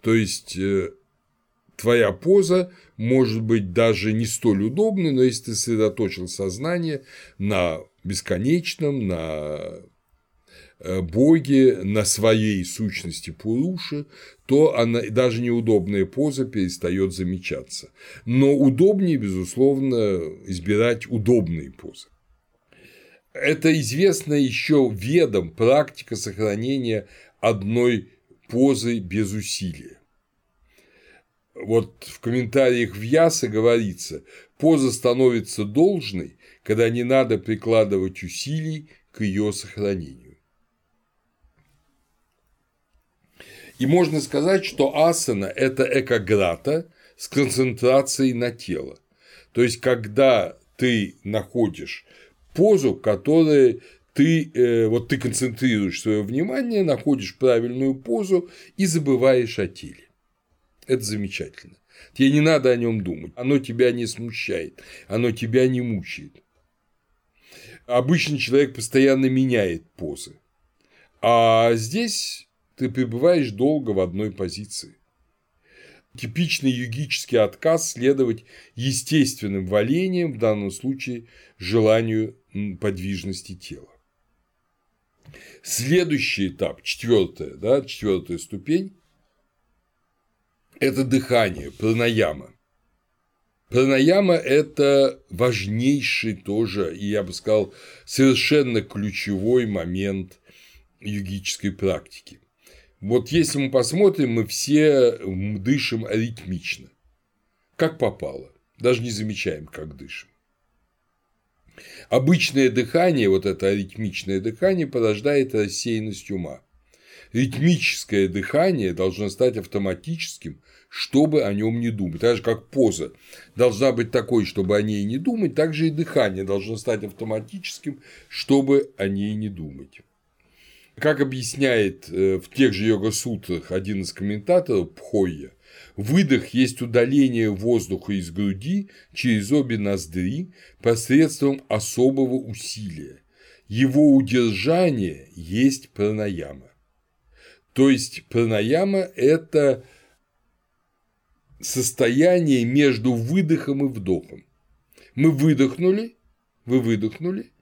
То есть э, твоя поза может быть даже не столь удобной, но если ты сосредоточил сознание на бесконечном, на боги на своей сущности Пуруши, то она, даже неудобная поза перестает замечаться. Но удобнее, безусловно, избирать удобные позы. Это известно еще ведом практика сохранения одной позы без усилия. Вот в комментариях в Яса говорится, поза становится должной, когда не надо прикладывать усилий к ее сохранению. И можно сказать, что асана – это экограта с концентрацией на тело. То есть, когда ты находишь позу, которая ты, э, вот ты концентрируешь свое внимание, находишь правильную позу и забываешь о теле. Это замечательно. Тебе не надо о нем думать. Оно тебя не смущает, оно тебя не мучает. Обычный человек постоянно меняет позы. А здесь ты пребываешь долго в одной позиции. Типичный йогический отказ следовать естественным валениям, в данном случае желанию подвижности тела. Следующий этап, четвертая, да, четвертая ступень – это дыхание, пранаяма. Пранаяма – это важнейший тоже, и я бы сказал, совершенно ключевой момент йогической практики. Вот если мы посмотрим, мы все дышим аритмично, как попало, даже не замечаем, как дышим. Обычное дыхание, вот это аритмичное дыхание, порождает рассеянность ума. Ритмическое дыхание должно стать автоматическим, чтобы о нем не думать. Так же, как поза должна быть такой, чтобы о ней не думать, так же и дыхание должно стать автоматическим, чтобы о ней не думать. Как объясняет э, в тех же йога-сутрах один из комментаторов Пхойя, выдох есть удаление воздуха из груди через обе ноздри посредством особого усилия. Его удержание есть пранаяма. То есть пранаяма – это состояние между выдохом и вдохом. Мы выдохнули, вы выдохнули,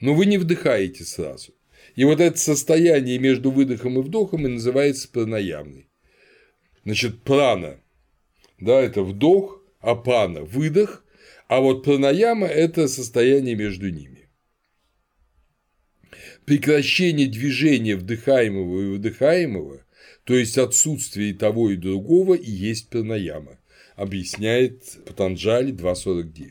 но вы не вдыхаете сразу. И вот это состояние между выдохом и вдохом и называется пранаямной. Значит, прана, да, это вдох, а пана – выдох, а вот пранаяма – это состояние между ними. Прекращение движения вдыхаемого и выдыхаемого, то есть отсутствие того и другого, и есть пранаяма, объясняет Патанджали 2.49.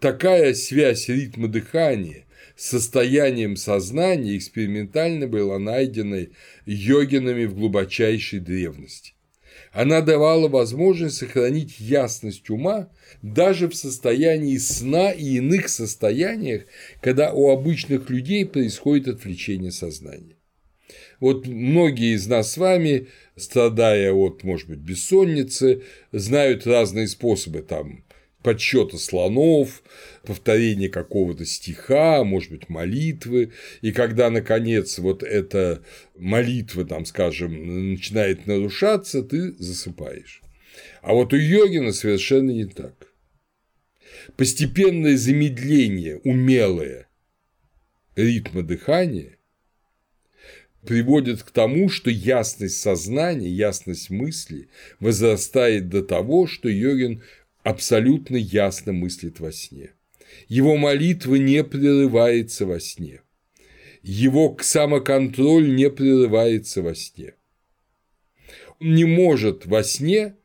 Такая связь ритма дыхания состоянием сознания экспериментально была найдена йогинами в глубочайшей древности. Она давала возможность сохранить ясность ума даже в состоянии сна и иных состояниях, когда у обычных людей происходит отвлечение сознания. Вот многие из нас с вами, страдая от, может быть, бессонницы, знают разные способы там подсчета слонов, повторение какого-то стиха, может быть, молитвы, и когда, наконец, вот эта молитва, там, скажем, начинает нарушаться, ты засыпаешь. А вот у йогина совершенно не так. Постепенное замедление, умелое ритма дыхания приводит к тому, что ясность сознания, ясность мысли возрастает до того, что йогин абсолютно ясно мыслит во сне. Его молитва не прерывается во сне. Его самоконтроль не прерывается во сне. Он не может во сне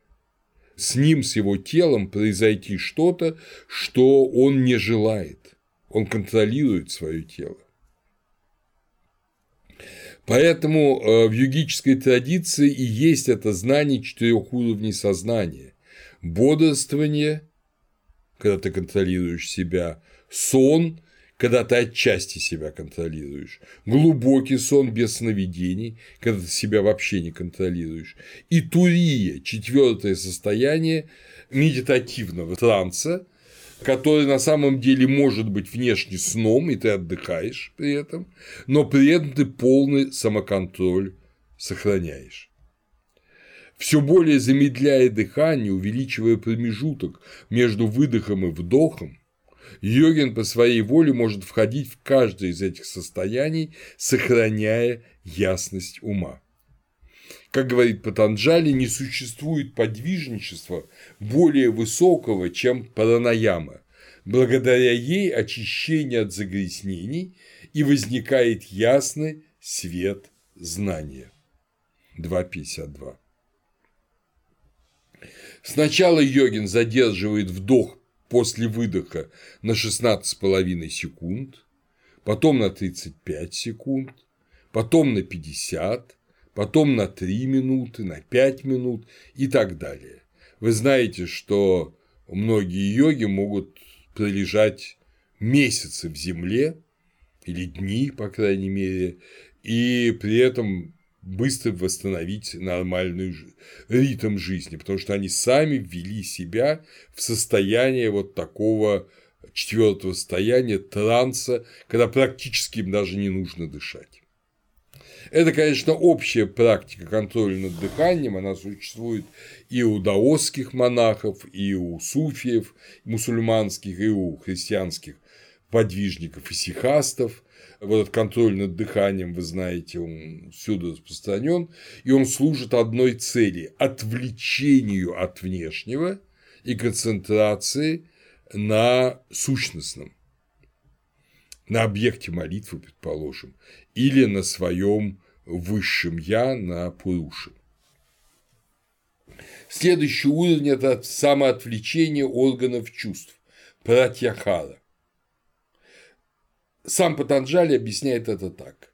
с ним, с его телом произойти что-то, что он не желает. Он контролирует свое тело. Поэтому э, в йогической традиции и есть это знание четырех уровней сознания. Бодрствование, когда ты контролируешь себя, сон, когда ты отчасти себя контролируешь, глубокий сон без сновидений, когда ты себя вообще не контролируешь, и турия, четвертое состояние медитативного транса, который на самом деле может быть внешне сном, и ты отдыхаешь при этом, но при этом ты полный самоконтроль сохраняешь. Все более замедляя дыхание, увеличивая промежуток между выдохом и вдохом, йогин по своей воле может входить в каждое из этих состояний, сохраняя ясность ума. Как говорит Патанджали, не существует подвижничества более высокого, чем паранаяма. Благодаря ей очищение от загрязнений и возникает ясный свет знания. 2.52. Сначала йогин задерживает вдох после выдоха на 16,5 секунд, потом на 35 секунд, потом на 50, потом на 3 минуты, на 5 минут и так далее. Вы знаете, что многие йоги могут пролежать месяцы в земле, или дни, по крайней мере, и при этом быстро восстановить нормальный ритм жизни, потому что они сами ввели себя в состояние вот такого четвертого состояния транса, когда практически им даже не нужно дышать. Это, конечно, общая практика контроля над дыханием, она существует и у даосских монахов, и у суфиев мусульманских, и у христианских подвижников и сихастов. Вот этот контроль над дыханием, вы знаете, он всюду распространен, и он служит одной цели – отвлечению от внешнего и концентрации на сущностном на объекте молитвы, предположим, или на своем высшем я, на Пуруше. Следующий уровень – это самоотвлечение органов чувств, пратьяхара. Сам Патанджали объясняет это так.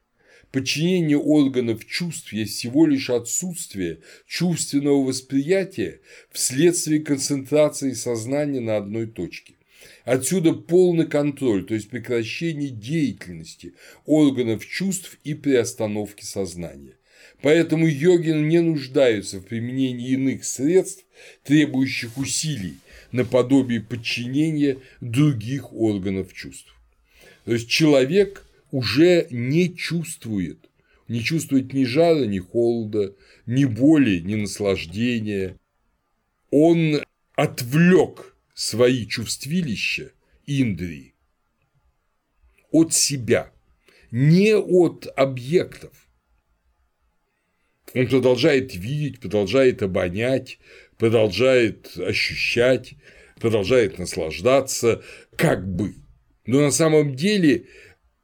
Подчинение органов чувств есть всего лишь отсутствие чувственного восприятия вследствие концентрации сознания на одной точке. Отсюда полный контроль, то есть прекращение деятельности органов чувств и приостановки сознания. Поэтому йогины не нуждаются в применении иных средств, требующих усилий, наподобие подчинения других органов чувств. То есть человек уже не чувствует, не чувствует ни жара, ни холода, ни боли, ни наслаждения. Он отвлек свои чувствилища, индрии, от себя, не от объектов. Он продолжает видеть, продолжает обонять, продолжает ощущать, продолжает наслаждаться, как бы. Но на самом деле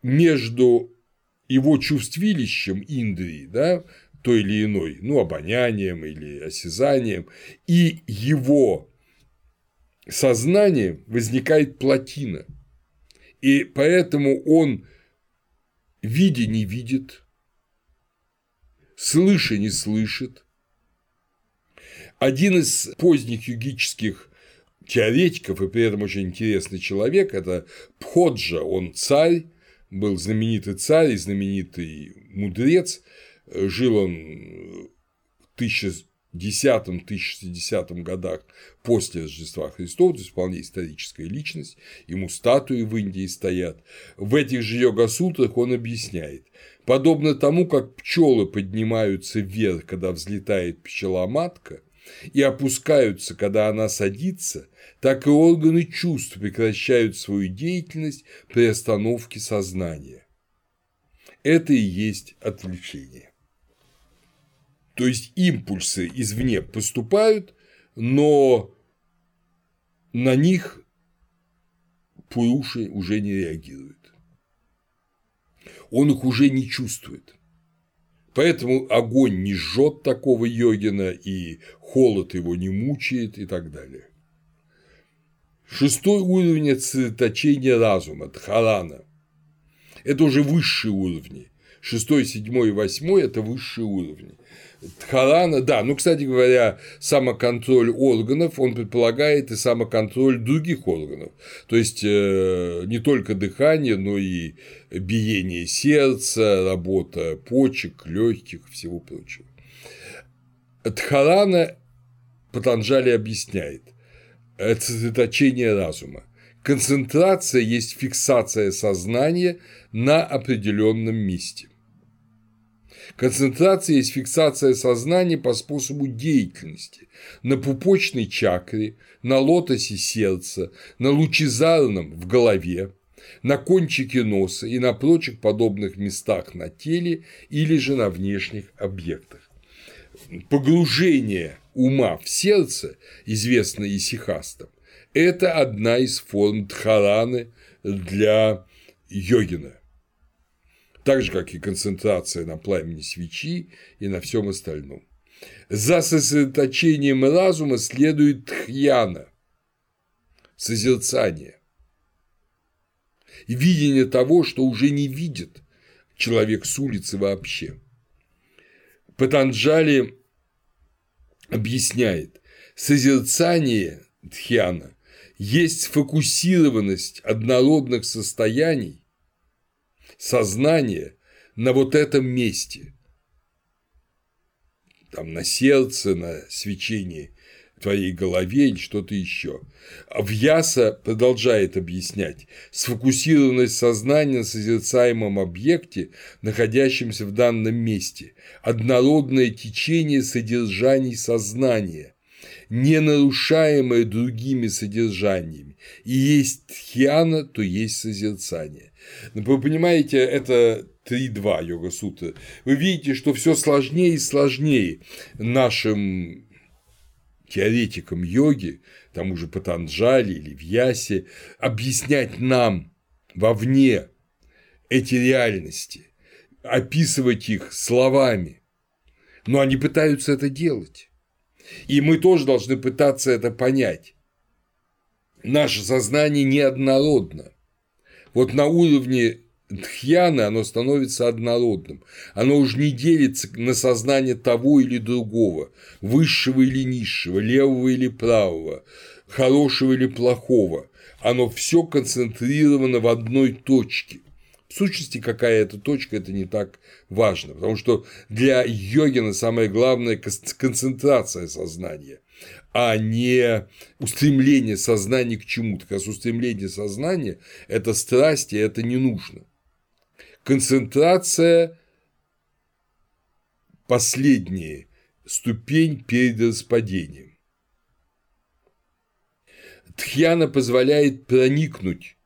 между его чувствилищем Индрии, да, той или иной, ну, обонянием или осязанием, и его сознанием возникает плотина. И поэтому он, видя не видит, слыша не слышит. Один из поздних югических теоретиков и при этом очень интересный человек – это Пходжа, он царь, был знаменитый царь и знаменитый мудрец, жил он в 1000 10-1060 годах после Рождества Христова, то есть вполне историческая личность, ему статуи в Индии стоят. В этих же йога-сутрах он объясняет, подобно тому, как пчелы поднимаются вверх, когда взлетает пчела-матка, и опускаются, когда она садится, так и органы чувств прекращают свою деятельность при остановке сознания. Это и есть отвлечение. То есть импульсы извне поступают, но на них Пуруши уже не реагирует. Он их уже не чувствует. Поэтому огонь не жжет такого йогина, и холод его не мучает и так далее. Шестой уровень – это сосредоточение разума, дхарана. Это уже высшие уровни. Шестой, седьмой и восьмой – это высшие уровни. Дхарана, да, ну, кстати говоря, самоконтроль органов, он предполагает и самоконтроль других органов, то есть э, не только дыхание, но и биение сердца, работа почек, легких, всего прочего. Дхарана Патанджали объясняет, это сосредоточение разума. Концентрация есть фиксация сознания на определенном месте. Концентрация есть фиксация сознания по способу деятельности на пупочной чакре, на лотосе сердца, на лучезарном в голове, на кончике носа и на прочих подобных местах на теле или же на внешних объектах. Погружение ума в сердце, известное исихастом, это одна из форм дхараны для йогина так же, как и концентрация на пламени свечи и на всем остальном. За сосредоточением разума следует тхьяна – созерцание, видение того, что уже не видит человек с улицы вообще. Патанджали объясняет, созерцание тхьяна есть сфокусированность однородных состояний сознание на вот этом месте, там на сердце, на свечении твоей голове или что-то еще. А Вьяса продолжает объяснять сфокусированность сознания на созерцаемом объекте, находящемся в данном месте, однородное течение содержаний сознания, не нарушаемое другими содержаниями. И есть тхьяна, то есть созерцание. Но вы понимаете, это 3.2 йога сутры. Вы видите, что все сложнее и сложнее нашим теоретикам йоги, тому же Патанджали или Вьясе, объяснять нам вовне эти реальности, описывать их словами. Но они пытаются это делать. И мы тоже должны пытаться это понять. Наше сознание неоднородно. Вот на уровне Дхьяны оно становится однородным. Оно уже не делится на сознание того или другого, высшего или низшего, левого или правого, хорошего или плохого. Оно все концентрировано в одной точке. В сущности, какая это точка, это не так важно, потому что для йогина самое главное – концентрация сознания а не устремление сознания к чему-то. Как раз устремление сознания – это страсть, и это не нужно. Концентрация – последняя ступень перед распадением. Тхьяна позволяет проникнуть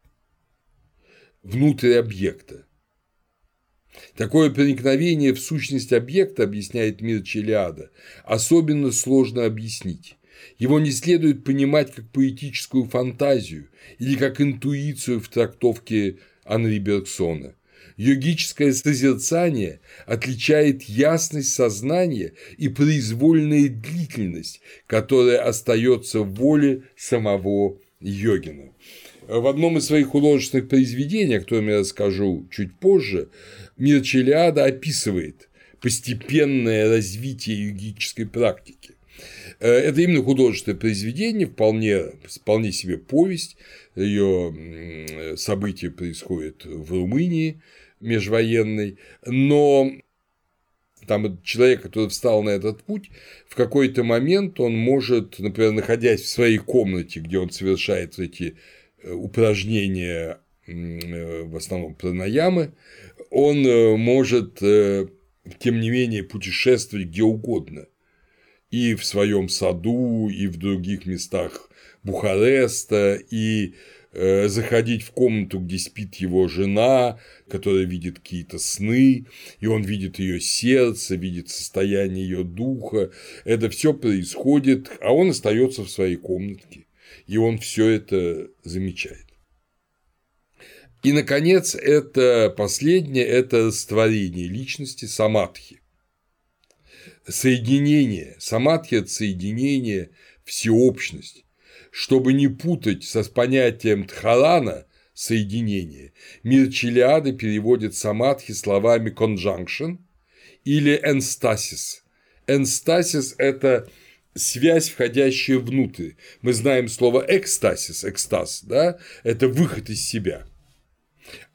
внутрь объекта. Такое проникновение в сущность объекта, объясняет мир Челиада, особенно сложно объяснить. Его не следует понимать как поэтическую фантазию или как интуицию в трактовке Анри Бергсона. Йогическое созерцание отличает ясность сознания и произвольная длительность, которая остается в воле самого йогина. В одном из своих художественных произведений, о котором я расскажу чуть позже, Мир Челиада описывает постепенное развитие йогической практики. Э, это именно художественное произведение, вполне, вполне себе повесть. Ее события происходят в Румынии межвоенной, но там человек, который встал на этот путь, в какой-то момент он может, например, находясь в своей комнате, где он совершает эти э, упражнения, э, в основном пранаямы, он может, тем не менее, путешествовать где угодно – и в своем саду, и в других местах Бухареста, и э, заходить в комнату, где спит его жена, которая видит какие-то сны, и он видит ее сердце, видит состояние ее духа. Это все происходит, а он остается в своей комнатке, и он все это замечает. И, наконец, это последнее – это растворение личности самадхи. Соединение, самадхи – это соединение, всеобщность. Чтобы не путать со с понятием тхарана – соединение, мир Челиады переводит самадхи словами conjunction или энстасис. Энстасис – это связь, входящая внутрь. Мы знаем слово экстасис, экстаз, да, это выход из себя –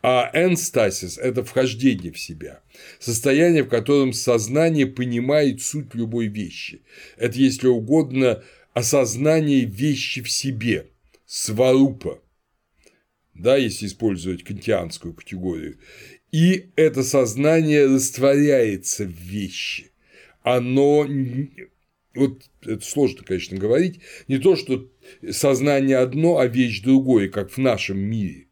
а энстасис – это вхождение в себя, состояние, в котором сознание понимает суть любой вещи. Это, если угодно, осознание вещи в себе, сварупа, да, если использовать кантианскую категорию. И это сознание растворяется в вещи. Оно вот это сложно, конечно, говорить, не то, что сознание одно, а вещь другое, как в нашем мире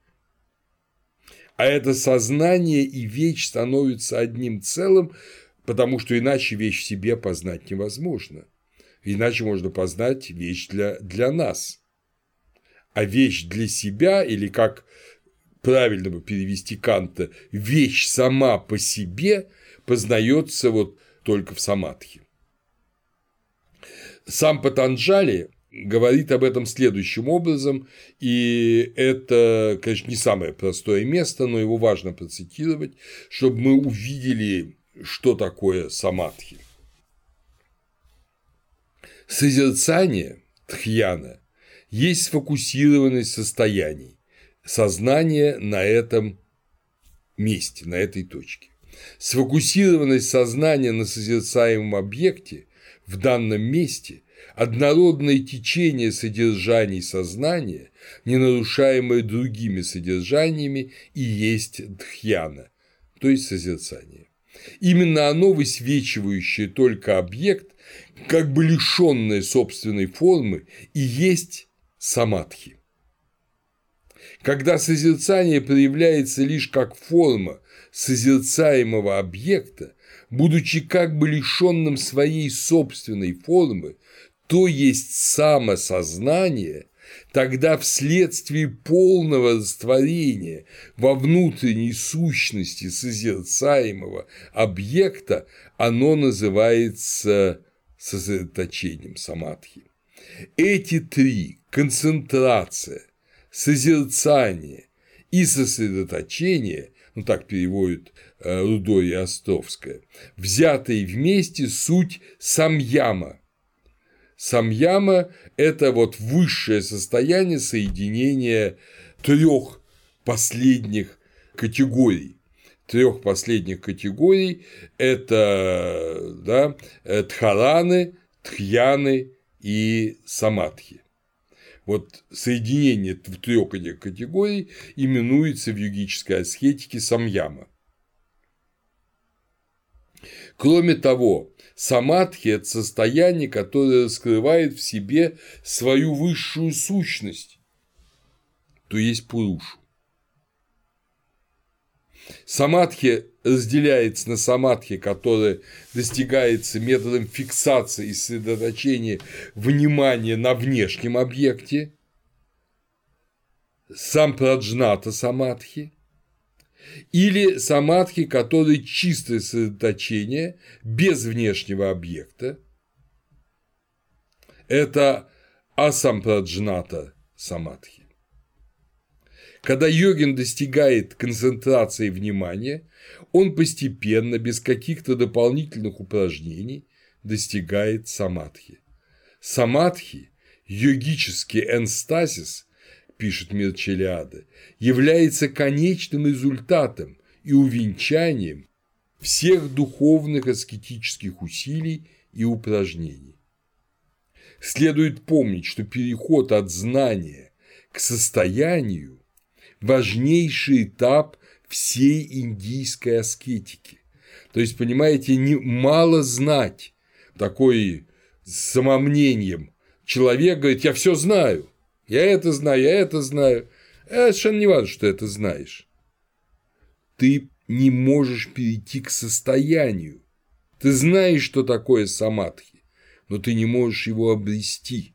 а это сознание и вещь становятся одним целым, потому что иначе вещь в себе познать невозможно. Иначе можно познать вещь для, для нас. А вещь для себя, или как правильно бы перевести Канта, вещь сама по себе познается вот только в самадхи. Сам Патанджали говорит об этом следующим образом, и это, конечно, не самое простое место, но его важно процитировать, чтобы мы увидели, что такое самадхи. Созерцание тхьяна есть сфокусированность состояний, сознание на этом месте, на этой точке. Сфокусированность сознания на созерцаемом объекте в данном месте – однородное течение содержаний сознания, не нарушаемое другими содержаниями, и есть дхьяна, то есть созерцание. Именно оно, высвечивающее только объект, как бы лишенное собственной формы, и есть самадхи. Когда созерцание проявляется лишь как форма созерцаемого объекта, будучи как бы лишенным своей собственной формы, то есть самосознание, тогда вследствие полного растворения во внутренней сущности созерцаемого объекта оно называется сосредоточением самадхи. Эти три – концентрация, созерцание и сосредоточение – ну так переводит э, Рудой Островская, взятые вместе суть самьяма, Самьяма – это вот высшее состояние соединения трех последних категорий. Трех последних категорий – это да, тхараны, тхьяны и самадхи. Вот соединение трех этих категорий именуется в йогической аскетике самьяма. Кроме того, Самадхи – это состояние, которое раскрывает в себе свою высшую сущность, то есть Пурушу. Самадхи разделяется на самадхи, которое достигается методом фиксации и сосредоточения внимания на внешнем объекте, сам праджната самадхи – или самадхи, который чистое сосредоточение, без внешнего объекта. Это асампраджната самадхи. Когда йогин достигает концентрации внимания, он постепенно, без каких-то дополнительных упражнений, достигает самадхи. Самадхи, йогический энстазис, пишет Мир является конечным результатом и увенчанием всех духовных аскетических усилий и упражнений. Следует помнить, что переход от знания к состоянию – важнейший этап всей индийской аскетики. То есть, понимаете, не мало знать такой с самомнением человек говорит, я все знаю, я это знаю, я это знаю. Это совершенно не важно, что это знаешь. Ты не можешь перейти к состоянию. Ты знаешь, что такое самадхи, но ты не можешь его обрести.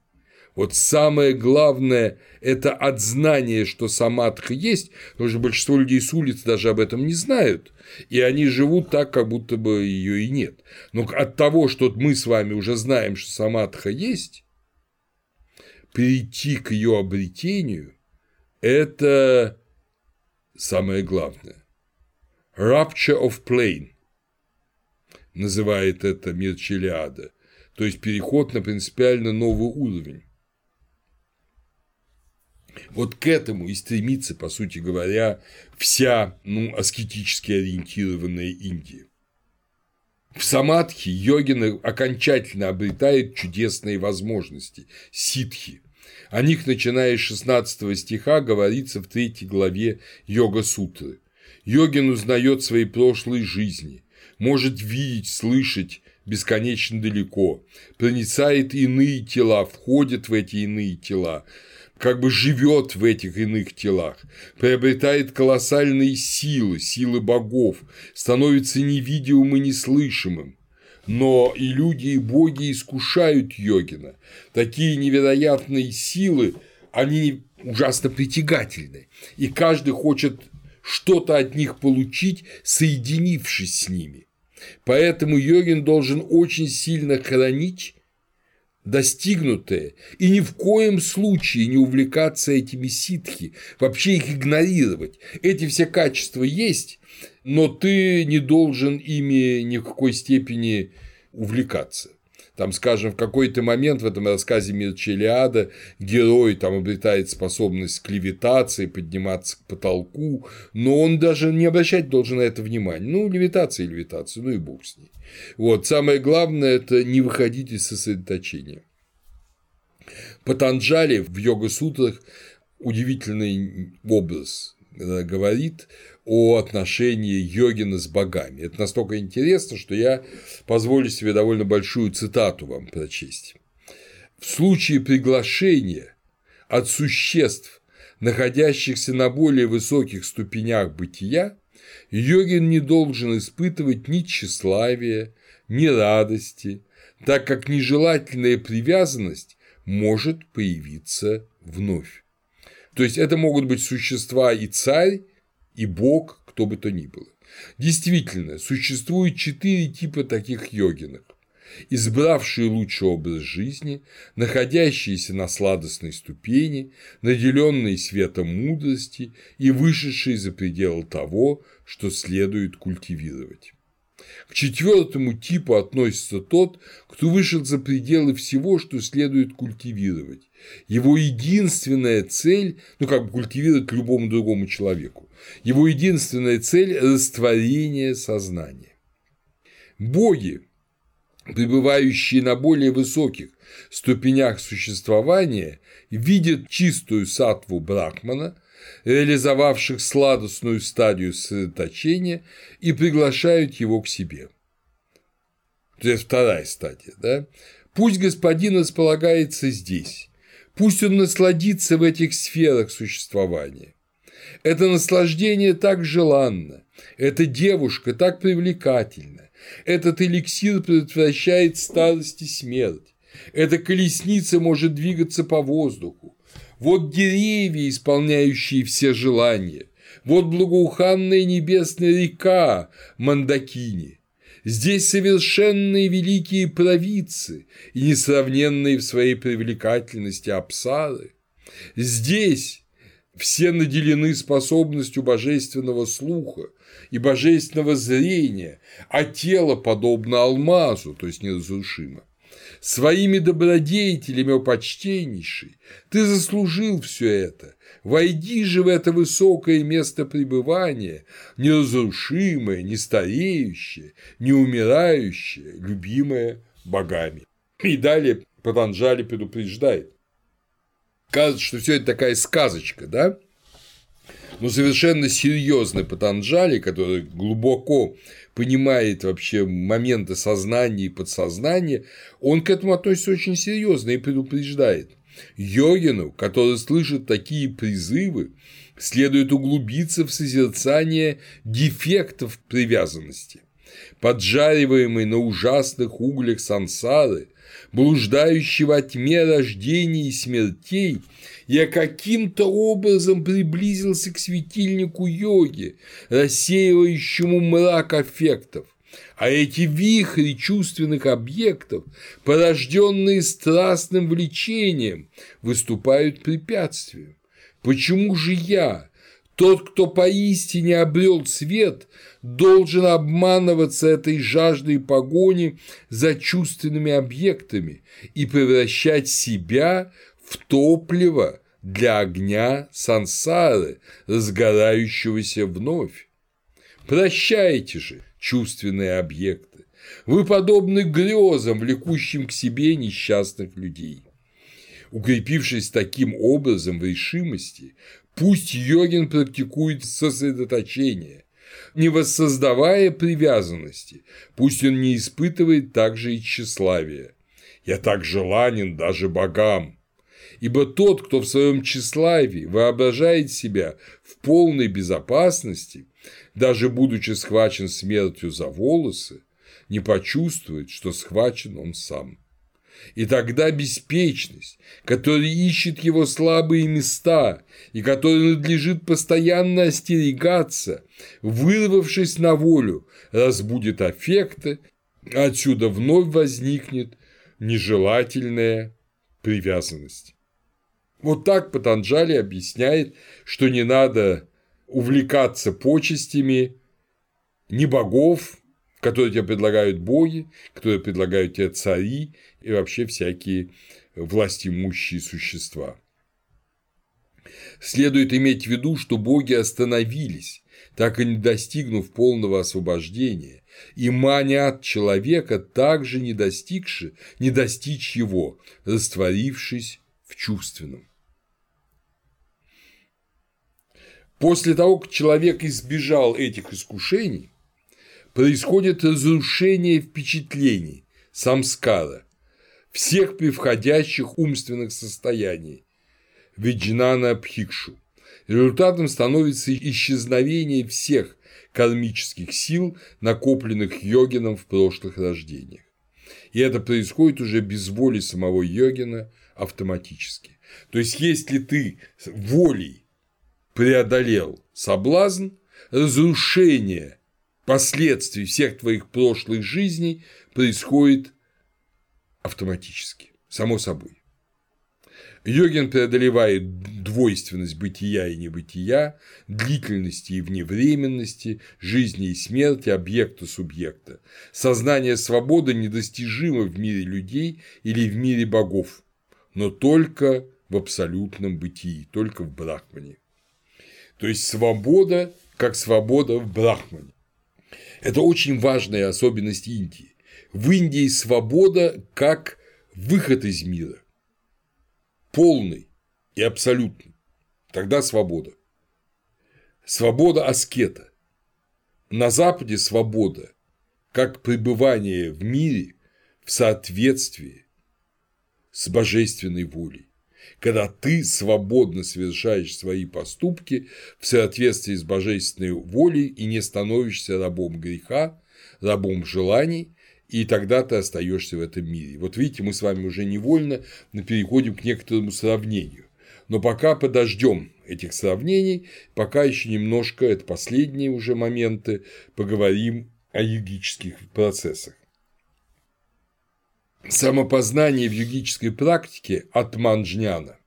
Вот самое главное – это от знания, что самадха есть, потому что большинство людей с улицы даже об этом не знают, и они живут так, как будто бы ее и нет. Но от того, что мы с вами уже знаем, что самадха есть, перейти к ее обретению – это самое главное. Rupture of plane называет это мир Челиада, то есть переход на принципиально новый уровень. Вот к этому и стремится, по сути говоря, вся ну, аскетически ориентированная Индия. В самадхи йогины окончательно обретают чудесные возможности – ситхи. О них, начиная с 16 стиха, говорится в третьей главе Йога-сутры. Йогин узнает свои прошлые жизни, может видеть, слышать бесконечно далеко, проницает иные тела, входит в эти иные тела, как бы живет в этих иных телах, приобретает колоссальные силы, силы богов, становится невидимым и неслышимым. Но и люди, и боги искушают йогина. Такие невероятные силы, они ужасно притягательны, и каждый хочет что-то от них получить, соединившись с ними. Поэтому йогин должен очень сильно хранить достигнутое, и ни в коем случае не увлекаться этими ситхи, вообще их игнорировать. Эти все качества есть, но ты не должен ими ни в какой степени увлекаться. Там, скажем, в какой-то момент в этом рассказе Мирчелиада герой там обретает способность к левитации, подниматься к потолку, но он даже не обращать должен на это внимания. Ну, левитация и левитация, ну и бог с ней. Вот, самое главное – это не выходить из сосредоточения. Патанджали в йога-сутрах удивительный образ э, говорит о отношении йогина с богами. Это настолько интересно, что я позволю себе довольно большую цитату вам прочесть. В случае приглашения от существ, находящихся на более высоких ступенях бытия, йогин не должен испытывать ни тщеславия, ни радости, так как нежелательная привязанность может появиться вновь. То есть это могут быть существа и царь, и бог, кто бы то ни было. Действительно, существует четыре типа таких йогинок избравшие лучший образ жизни, находящиеся на сладостной ступени, наделенные светом мудрости и вышедшие за пределы того, что следует культивировать. К четвертому типу относится тот, кто вышел за пределы всего, что следует культивировать. Его единственная цель, ну как бы культивировать любому другому человеку, его единственная цель – растворение сознания. Боги, пребывающие на более высоких ступенях существования, видят чистую сатву Брахмана, реализовавших сладостную стадию сосредоточения, и приглашают его к себе. То есть вторая стадия, да? Пусть господин располагается здесь, пусть он насладится в этих сферах существования. Это наслаждение так желанно, эта девушка так привлекательна, этот эликсир предотвращает старость и смерть, эта колесница может двигаться по воздуху, вот деревья, исполняющие все желания. Вот благоуханная небесная река Мандакини. Здесь совершенные великие провидцы и несравненные в своей привлекательности апсары. Здесь все наделены способностью божественного слуха и божественного зрения, а тело подобно алмазу, то есть неразрушимо своими добродетелями, о почтеннейший, ты заслужил все это. Войди же в это высокое место пребывания, неразрушимое, не стареющее, не умирающее, любимое богами. И далее Патанджали предупреждает. Кажется, что все это такая сказочка, да? Но совершенно серьезный Патанджали, который глубоко понимает вообще моменты сознания и подсознания, он к этому относится очень серьезно и предупреждает. Йогину, который слышит такие призывы, следует углубиться в созерцание дефектов привязанности, поджариваемой на ужасных углях сансары, блуждающий во тьме рождений и смертей, я каким-то образом приблизился к светильнику йоги, рассеивающему мрак аффектов. А эти вихри чувственных объектов, порожденные страстным влечением, выступают препятствием. Почему же я, тот, кто поистине обрел свет, должен обманываться этой жаждой погони за чувственными объектами и превращать себя в топливо для огня сансары, разгорающегося вновь. Прощайте же чувственные объекты. Вы подобны грезам, влекущим к себе несчастных людей. Укрепившись таким образом в решимости, пусть йогин практикует сосредоточение, не воссоздавая привязанности, пусть он не испытывает также и тщеславия. Я так желанен даже богам, ибо тот, кто в своем тщеславии воображает себя в полной безопасности, даже будучи схвачен смертью за волосы, не почувствует, что схвачен он сам. И тогда беспечность, которая ищет его слабые места и которой надлежит постоянно остерегаться, вырвавшись на волю, разбудит аффекты, отсюда вновь возникнет нежелательная привязанность. Вот так Патанджали объясняет, что не надо увлекаться почестями ни богов, которые тебе предлагают боги, которые предлагают тебе цари и вообще всякие властимущие существа. Следует иметь в виду, что боги остановились, так и не достигнув полного освобождения, и манят человека, также не достигши, не достичь его, растворившись в чувственном. После того, как человек избежал этих искушений, происходит разрушение впечатлений, самскара, всех превходящих умственных состояний, виджнана пхикшу. Результатом становится исчезновение всех кармических сил, накопленных йогином в прошлых рождениях. И это происходит уже без воли самого йогина автоматически. То есть, если ты волей преодолел соблазн, разрушение последствий всех твоих прошлых жизней происходит автоматически, само собой. Йоген преодолевает двойственность бытия и небытия, длительности и вневременности, жизни и смерти, объекта-субъекта. Сознание свободы недостижимо в мире людей или в мире богов, но только в абсолютном бытии, только в Брахмане. То есть свобода как свобода в Брахмане. Это очень важная особенность Индии. В Индии свобода как выход из мира. Полный и абсолютный. Тогда свобода. Свобода аскета. На Западе свобода как пребывание в мире в соответствии с божественной волей когда ты свободно совершаешь свои поступки в соответствии с божественной волей и не становишься рабом греха, рабом желаний, и тогда ты остаешься в этом мире. Вот видите, мы с вами уже невольно переходим к некоторому сравнению. Но пока подождем этих сравнений, пока еще немножко, это последние уже моменты, поговорим о йогических процессах. Самопознание в йогической практике от манджняна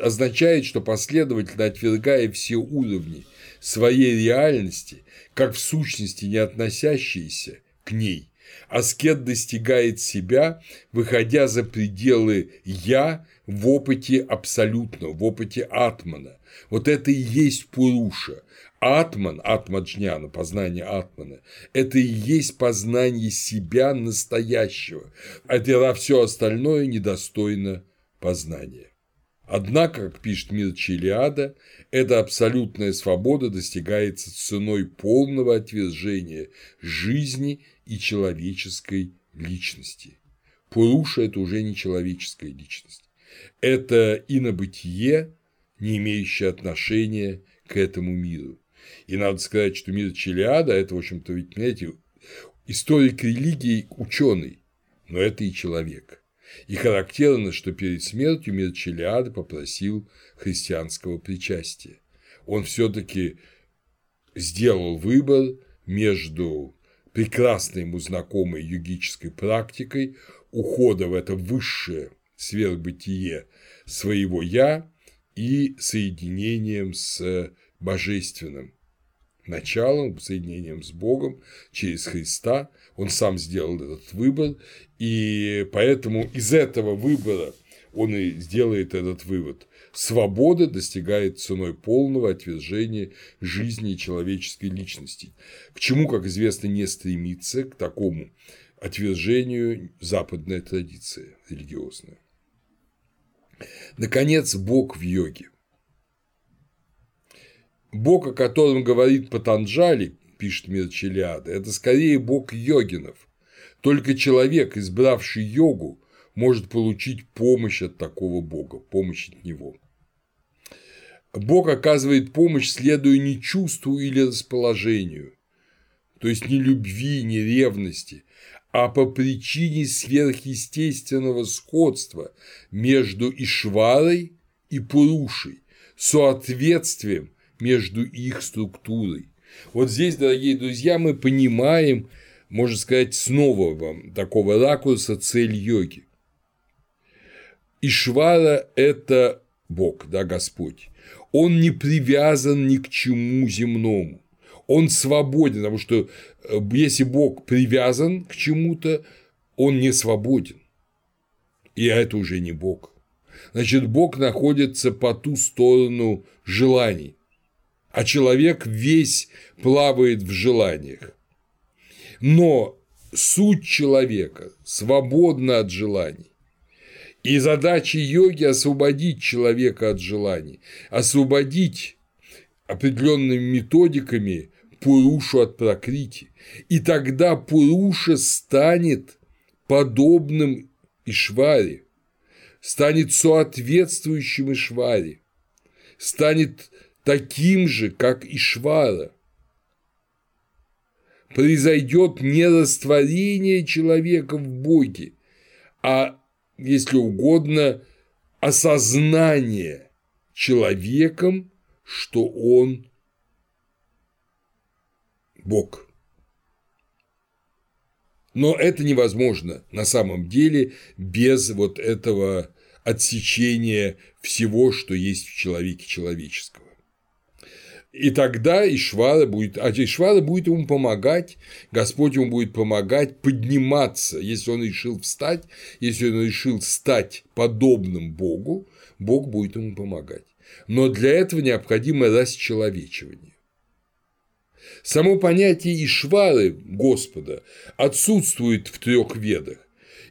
означает, что последовательно отвергая все уровни своей реальности, как в сущности не относящиеся к ней, аскет достигает себя, выходя за пределы «я» в опыте абсолютно, в опыте атмана. Вот это и есть Пуруша, Атман, атмаджняна, познание атмана, это и есть познание себя настоящего, а все остальное недостойно познания. Однако, как пишет Мир Челиада, эта абсолютная свобода достигается ценой полного отвержения жизни и человеческой личности. Пуруша – это уже не человеческая личность. Это инобытие, не имеющее отношения к этому миру. И надо сказать, что мир Челиада – это, в общем-то, ведь, понимаете, историк религии – ученый, но это и человек. И характерно, что перед смертью мир Челиада попросил христианского причастия. Он все-таки сделал выбор между прекрасно ему знакомой йогической практикой ухода в это высшее сверхбытие своего «я» и соединением с божественным началом, соединением с Богом через Христа. Он сам сделал этот выбор, и поэтому из этого выбора он и сделает этот вывод. Свобода достигает ценой полного отвержения жизни человеческой личности, к чему, как известно, не стремится к такому отвержению западная традиция религиозная. Наконец, Бог в йоге. Бог, о котором говорит Патанджали, пишет Мирчелиада, это скорее бог йогинов. Только человек, избравший йогу, может получить помощь от такого бога, помощь от него. Бог оказывает помощь, следуя не чувству или расположению, то есть не любви, не ревности, а по причине сверхъестественного сходства между Ишварой и Пурушей, соответствием между их структурой. Вот здесь, дорогие друзья, мы понимаем, можно сказать, снова вам такого ракурса цель йоги. Ишвара – это Бог, да, Господь. Он не привязан ни к чему земному он свободен, потому что э, если Бог привязан к чему-то, он не свободен. И это уже не Бог. Значит, Бог находится по ту сторону желаний, а человек весь плавает в желаниях. Но суть человека свободна от желаний. И задача йоги – освободить человека от желаний, освободить определенными методиками Пурушу от Пракрити, и тогда Пуруша станет подобным Ишваре, станет соответствующим Ишваре, станет таким же, как Ишвара. Произойдет не растворение человека в Боге, а, если угодно, осознание человеком, что он Бог. Но это невозможно на самом деле без вот этого отсечения всего, что есть в человеке человеческого. И тогда Ишвара будет, а Ишвара будет ему помогать, Господь ему будет помогать подниматься, если он решил встать, если он решил стать подобным Богу, Бог будет ему помогать. Но для этого необходимо расчеловечивание. Само понятие Ишвары Господа отсутствует в трех ведах,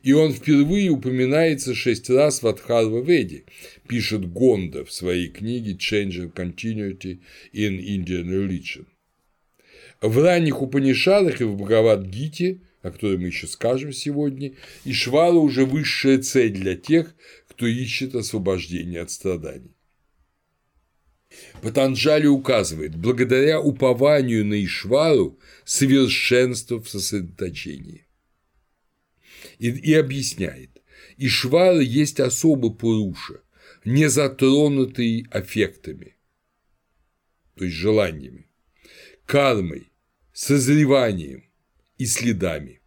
и он впервые упоминается шесть раз в Адхарва Веде, пишет Гонда в своей книге Change Continuity in Indian Religion. В ранних Упанишадах и в Бхагавад-гите, о которой мы еще скажем сегодня, Ишвара уже высшая цель для тех, кто ищет освобождение от страданий. Патанджали указывает, благодаря упованию на Ишвару совершенство в сосредоточении. И, и объясняет, Ишвара есть особый Пуруша, не затронутый аффектами, то есть желаниями, кармой, созреванием и следами.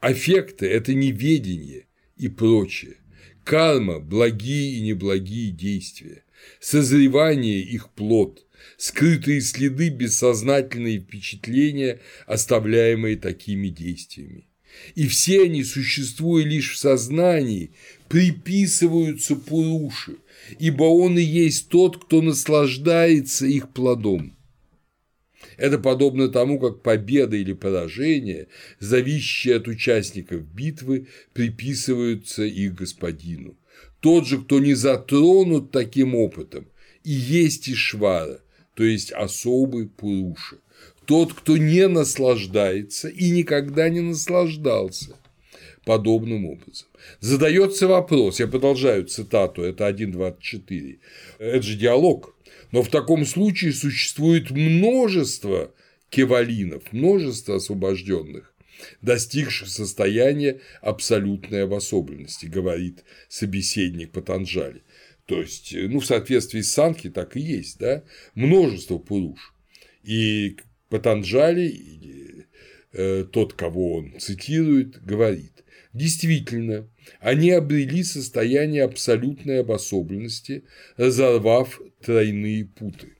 Аффекты – это неведение и прочее. Карма – благие и неблагие действия созревание их плод, скрытые следы бессознательные впечатления, оставляемые такими действиями. И все они, существуя лишь в сознании, приписываются Пуруши, ибо он и есть тот, кто наслаждается их плодом. Это подобно тому, как победа или поражение, зависящие от участников битвы, приписываются их господину. Тот же, кто не затронут таким опытом, и есть Ишвара, то есть особый Пуруша. Тот, кто не наслаждается и никогда не наслаждался подобным образом. Задается вопрос, я продолжаю цитату, это 1.24, это же диалог, но в таком случае существует множество кевалинов, множество освобожденных, достигших состояния абсолютной обособленности, говорит собеседник Патанджали. То есть, ну, в соответствии с Санки так и есть, да, множество пуруш. И Патанджали, э, тот, кого он цитирует, говорит, Действительно, они обрели состояние абсолютной обособленности, разорвав тройные путы.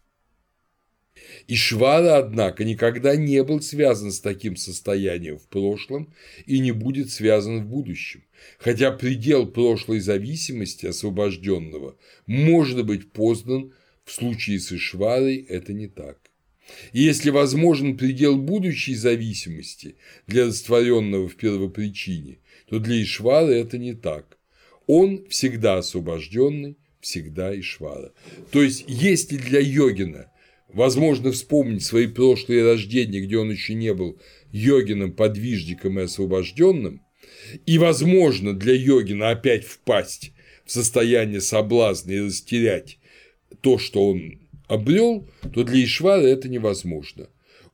Ишвара, однако, никогда не был связан с таким состоянием в прошлом и не будет связан в будущем, хотя предел прошлой зависимости освобожденного может быть познан в случае с Ишварой это не так. И если возможен предел будущей зависимости для растворенного в первопричине, то для Ишвара это не так. Он всегда освобожденный, всегда Ишвара. То есть, если для йогина возможно вспомнить свои прошлые рождения, где он еще не был йогином, подвижником и освобожденным, и возможно для йогина опять впасть в состояние соблазна и растерять то, что он обрел, то для Ишвара это невозможно.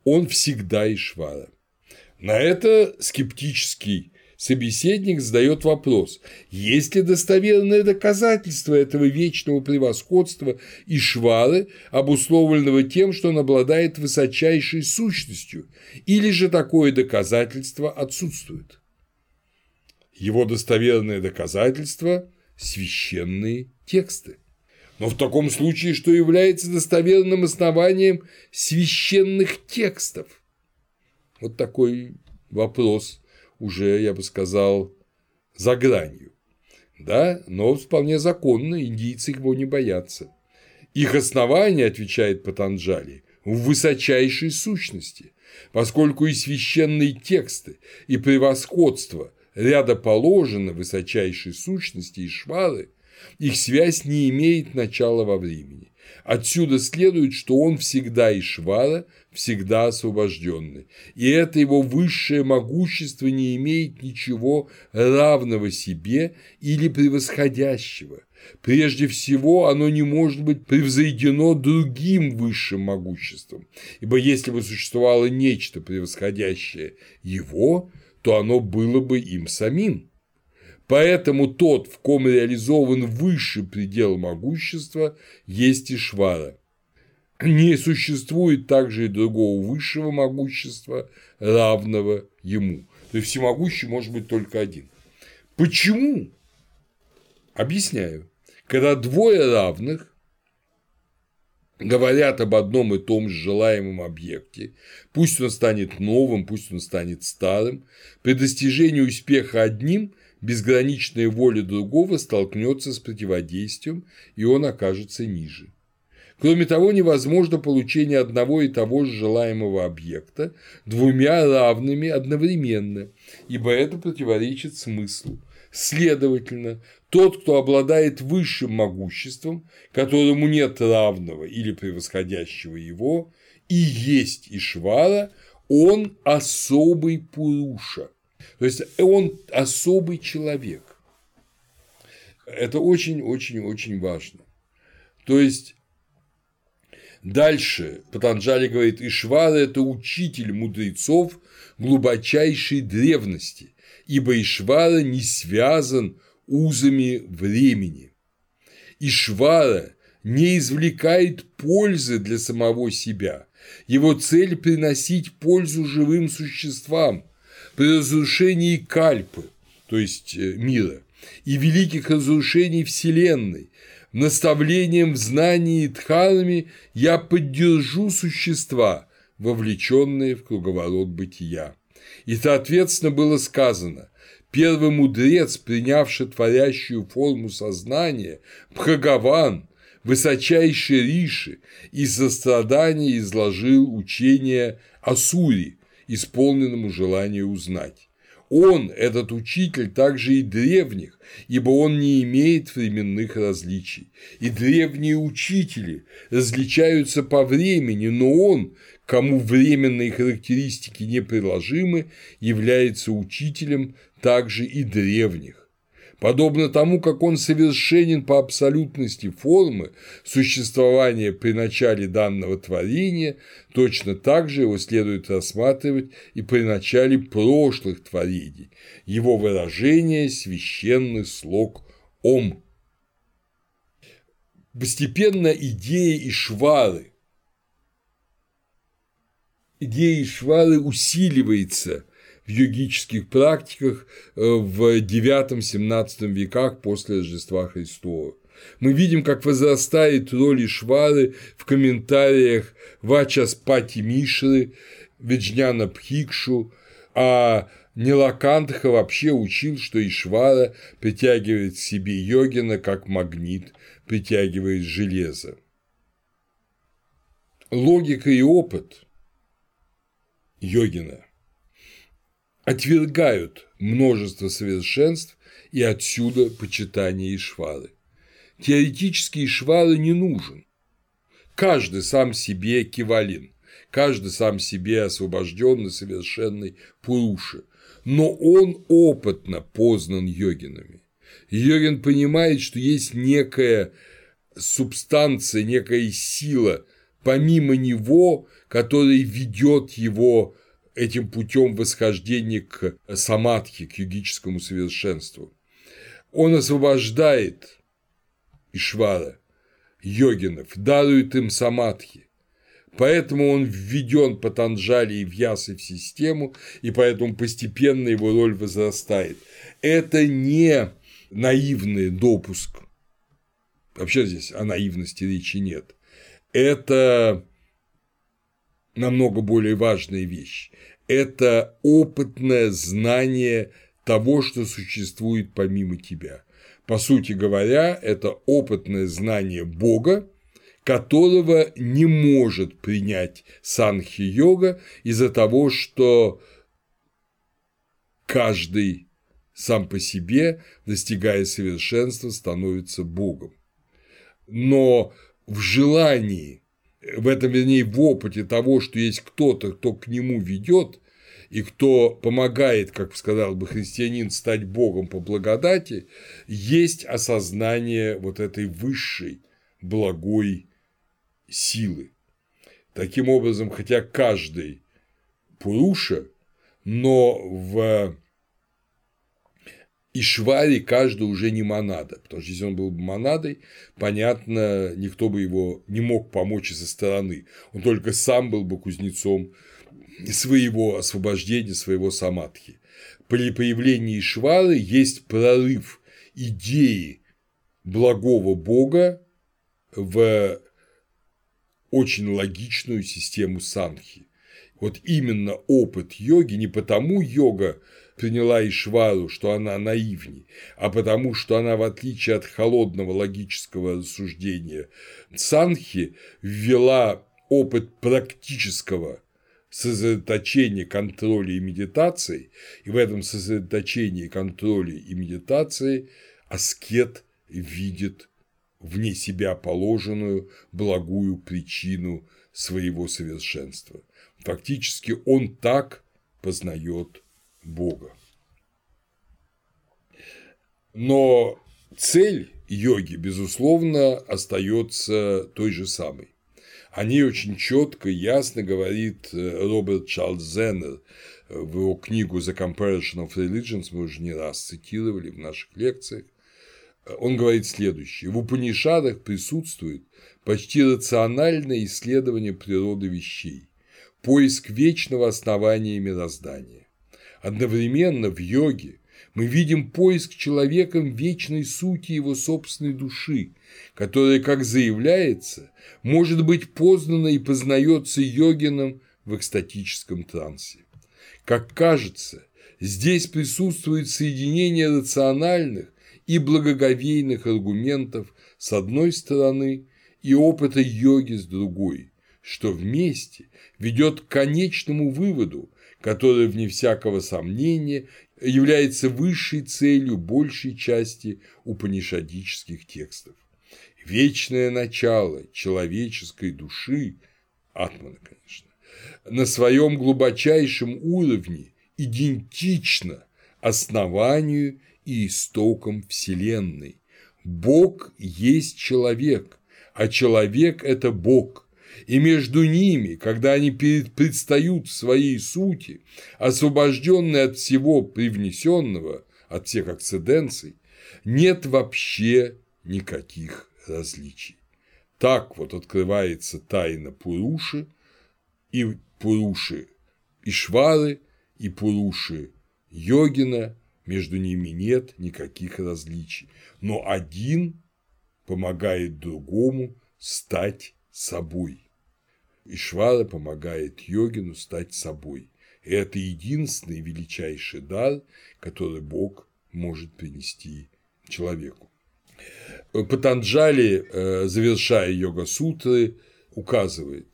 Он всегда Ишвара. На это скептический собеседник задает вопрос, есть ли достоверное доказательство этого вечного превосходства Ишвары, обусловленного тем, что он обладает высочайшей сущностью, или же такое доказательство отсутствует? Его достоверное доказательство – священные тексты. Но в таком случае, что является достоверным основанием священных текстов? Вот такой вопрос уже, я бы сказал, за гранью. Да, но вполне законно, индийцы его не боятся. Их основание, отвечает Патанджали, в высочайшей сущности, поскольку и священные тексты, и превосходство ряда положено высочайшей сущности и швары, их связь не имеет начала во времени. Отсюда следует, что он всегда Ишвара, всегда освобожденный. И это его высшее могущество не имеет ничего равного себе или превосходящего. Прежде всего, оно не может быть превзойдено другим высшим могуществом, ибо если бы существовало нечто превосходящее его, то оно было бы им самим. Поэтому тот, в ком реализован высший предел могущества, есть Ишвара. Не существует также и другого высшего могущества, равного ему. То есть всемогущий может быть только один. Почему? Объясняю. Когда двое равных говорят об одном и том же желаемом объекте, пусть он станет новым, пусть он станет старым, при достижении успеха одним безграничная воля другого столкнется с противодействием, и он окажется ниже. Кроме того, невозможно получение одного и того же желаемого объекта двумя равными одновременно, ибо это противоречит смыслу. Следовательно, тот, кто обладает высшим могуществом, которому нет равного или превосходящего его, и есть Ишвара, он особый Пуруша, то есть он особый человек. Это очень-очень-очень важно. То есть Дальше Патанджали говорит, Ишвара – это учитель мудрецов глубочайшей древности, ибо Ишвара не связан узами времени. Ишвара не извлекает пользы для самого себя. Его цель – приносить пользу живым существам, при разрушении Кальпы, то есть э, мира, и великих разрушений Вселенной, наставлением в знании дхарами я поддержу существа, вовлеченные в круговорот бытия. И, соответственно, было сказано, первый мудрец, принявший творящую форму сознания, Бхагаван, высочайший Риши и сострадание изложил учение о Сури, исполненному желания узнать. Он, этот учитель, также и древних, ибо он не имеет временных различий. И древние учители различаются по времени, но он, кому временные характеристики неприложимы, является учителем также и древних. Подобно тому, как он совершенен по абсолютности формы существования при начале данного творения, точно так же его следует рассматривать и при начале прошлых творений, его выражение – священный слог «Ом». Постепенно идея Ишвары, идея Ишвары усиливается – йогических практиках э, в IX-XVII веках после Рождества Христова. Мы видим, как возрастает роль Ишвары в комментариях Вачаспати Мишры, Виджняна Пхикшу, а Нилакантха вообще учил, что Ишвара притягивает к себе йогина как магнит притягивает железо. Логика и опыт йогина – отвергают множество совершенств и отсюда почитание Ишвары. Теоретически Ишвара не нужен. Каждый сам себе кивалин, каждый сам себе освобожденный, совершенный Пуруши, но он опытно познан йогинами. Йогин понимает, что есть некая субстанция, некая сила помимо него, которая ведет его этим путем восхождения к самадхи, к йогическому совершенству. Он освобождает Ишвара, йогинов, дарует им самадхи. Поэтому он введен по Танжали и в Ясы в систему, и поэтому постепенно его роль возрастает. Это не наивный допуск. Вообще здесь о наивности речи нет. Это намного более важная вещь. Это опытное знание того, что существует помимо тебя. По сути говоря, это опытное знание Бога, которого не может принять санхи-йога из-за того, что каждый сам по себе, достигая совершенства, становится Богом. Но в желании в этом, вернее, в опыте того, что есть кто-то, кто к нему ведет, и кто помогает, как сказал бы христианин, стать Богом по благодати, есть осознание вот этой высшей благой силы. Таким образом, хотя каждый Пуруша, но в и Швари каждый уже не монада, потому что если он был бы монадой, понятно, никто бы его не мог помочь со стороны, он только сам был бы кузнецом своего освобождения, своего самадхи. При появлении Ишвары есть прорыв идеи благого бога в очень логичную систему санхи. Вот именно опыт йоги, не потому йога приняла Ишвару, что она наивней, а потому что она, в отличие от холодного логического рассуждения Санхи, ввела опыт практического сосредоточения контроля и медитации, и в этом сосредоточении контроля и медитации аскет видит вне себя положенную благую причину своего совершенства. Фактически он так познает Бога. Но цель йоги, безусловно, остается той же самой. О ней очень четко и ясно говорит э, Роберт Чарльз Зеннер в его книгу The Comparison of Religions, мы уже не раз цитировали в наших лекциях. Он говорит следующее. В Упанишадах присутствует почти рациональное исследование природы вещей, поиск вечного основания мироздания. Одновременно в йоге мы видим поиск человеком вечной сути его собственной души, которая, как заявляется, может быть познана и познается йогином в экстатическом трансе. Как кажется, здесь присутствует соединение рациональных и благоговейных аргументов с одной стороны и опыта йоги с другой, что вместе ведет к конечному выводу, который, вне всякого сомнения, является высшей целью большей части упанишадических текстов. Вечное начало человеческой души, атмана, конечно, на своем глубочайшем уровне идентично основанию и истокам Вселенной. Бог есть человек, а человек – это Бог. И между ними, когда они предстают в своей сути, освобожденные от всего привнесенного, от всех акциденций, нет вообще никаких различий. Так вот открывается тайна Пуруши, и Пуруши Ишвары, и Пуруши Йогина, между ними нет никаких различий, но один помогает другому стать собой. Ишвара помогает йогину стать собой. И это единственный величайший дар, который Бог может принести человеку. Патанджали, э, завершая йога-сутры, указывает,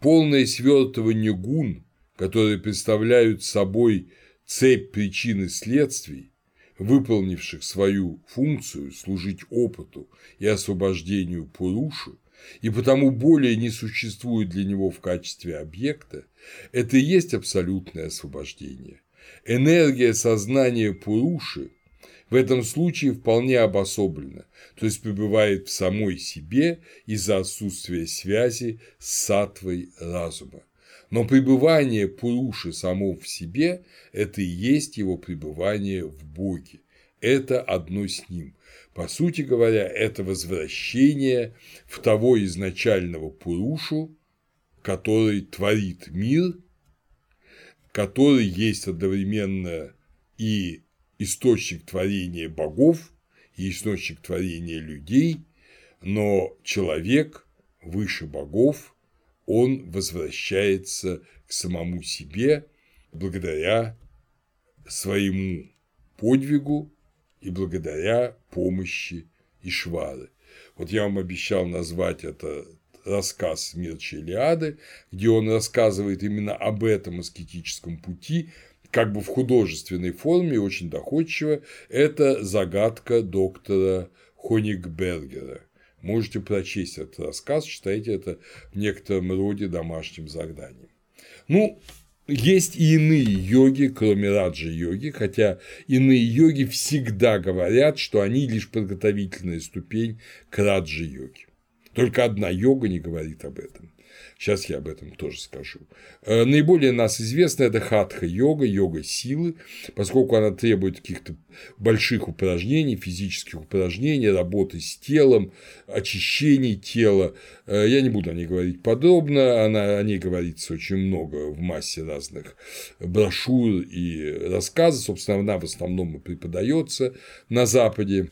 полное свертывание гун, которые представляют собой цепь причин и следствий, выполнивших свою функцию служить опыту и освобождению Пуруши, и потому более не существует для него в качестве объекта, это и есть абсолютное освобождение. Энергия сознания Пуруши в этом случае вполне обособлена, то есть пребывает в самой себе из-за отсутствия связи с сатвой разума. Но пребывание Пуруши само в себе – это и есть его пребывание в Боге. Это одно с ним. По сути говоря, это возвращение в того изначального Пурушу, который творит мир, который есть одновременно и источник творения богов, и источник творения людей, но человек выше богов, он возвращается к самому себе благодаря своему подвигу и благодаря помощи Ишвары. Вот я вам обещал назвать это рассказ Мирча Илиады, где он рассказывает именно об этом аскетическом пути, как бы в художественной форме, очень доходчиво, это загадка доктора Хоникбергера. Можете прочесть этот рассказ, читайте это в некотором роде домашним заданием. Ну, есть и иные йоги, кроме раджа-йоги, хотя иные йоги всегда говорят, что они лишь подготовительная ступень к раджа-йоге. Только одна йога не говорит об этом. Сейчас я об этом тоже скажу. Э, наиболее нас известно это хатха-йога, йога силы, поскольку она требует каких-то больших упражнений, физических упражнений, работы с телом, очищений тела. Э, я не буду о ней говорить подробно, она, о ней говорится очень много в массе разных брошюр и рассказов. Собственно, она в основном и преподается на Западе.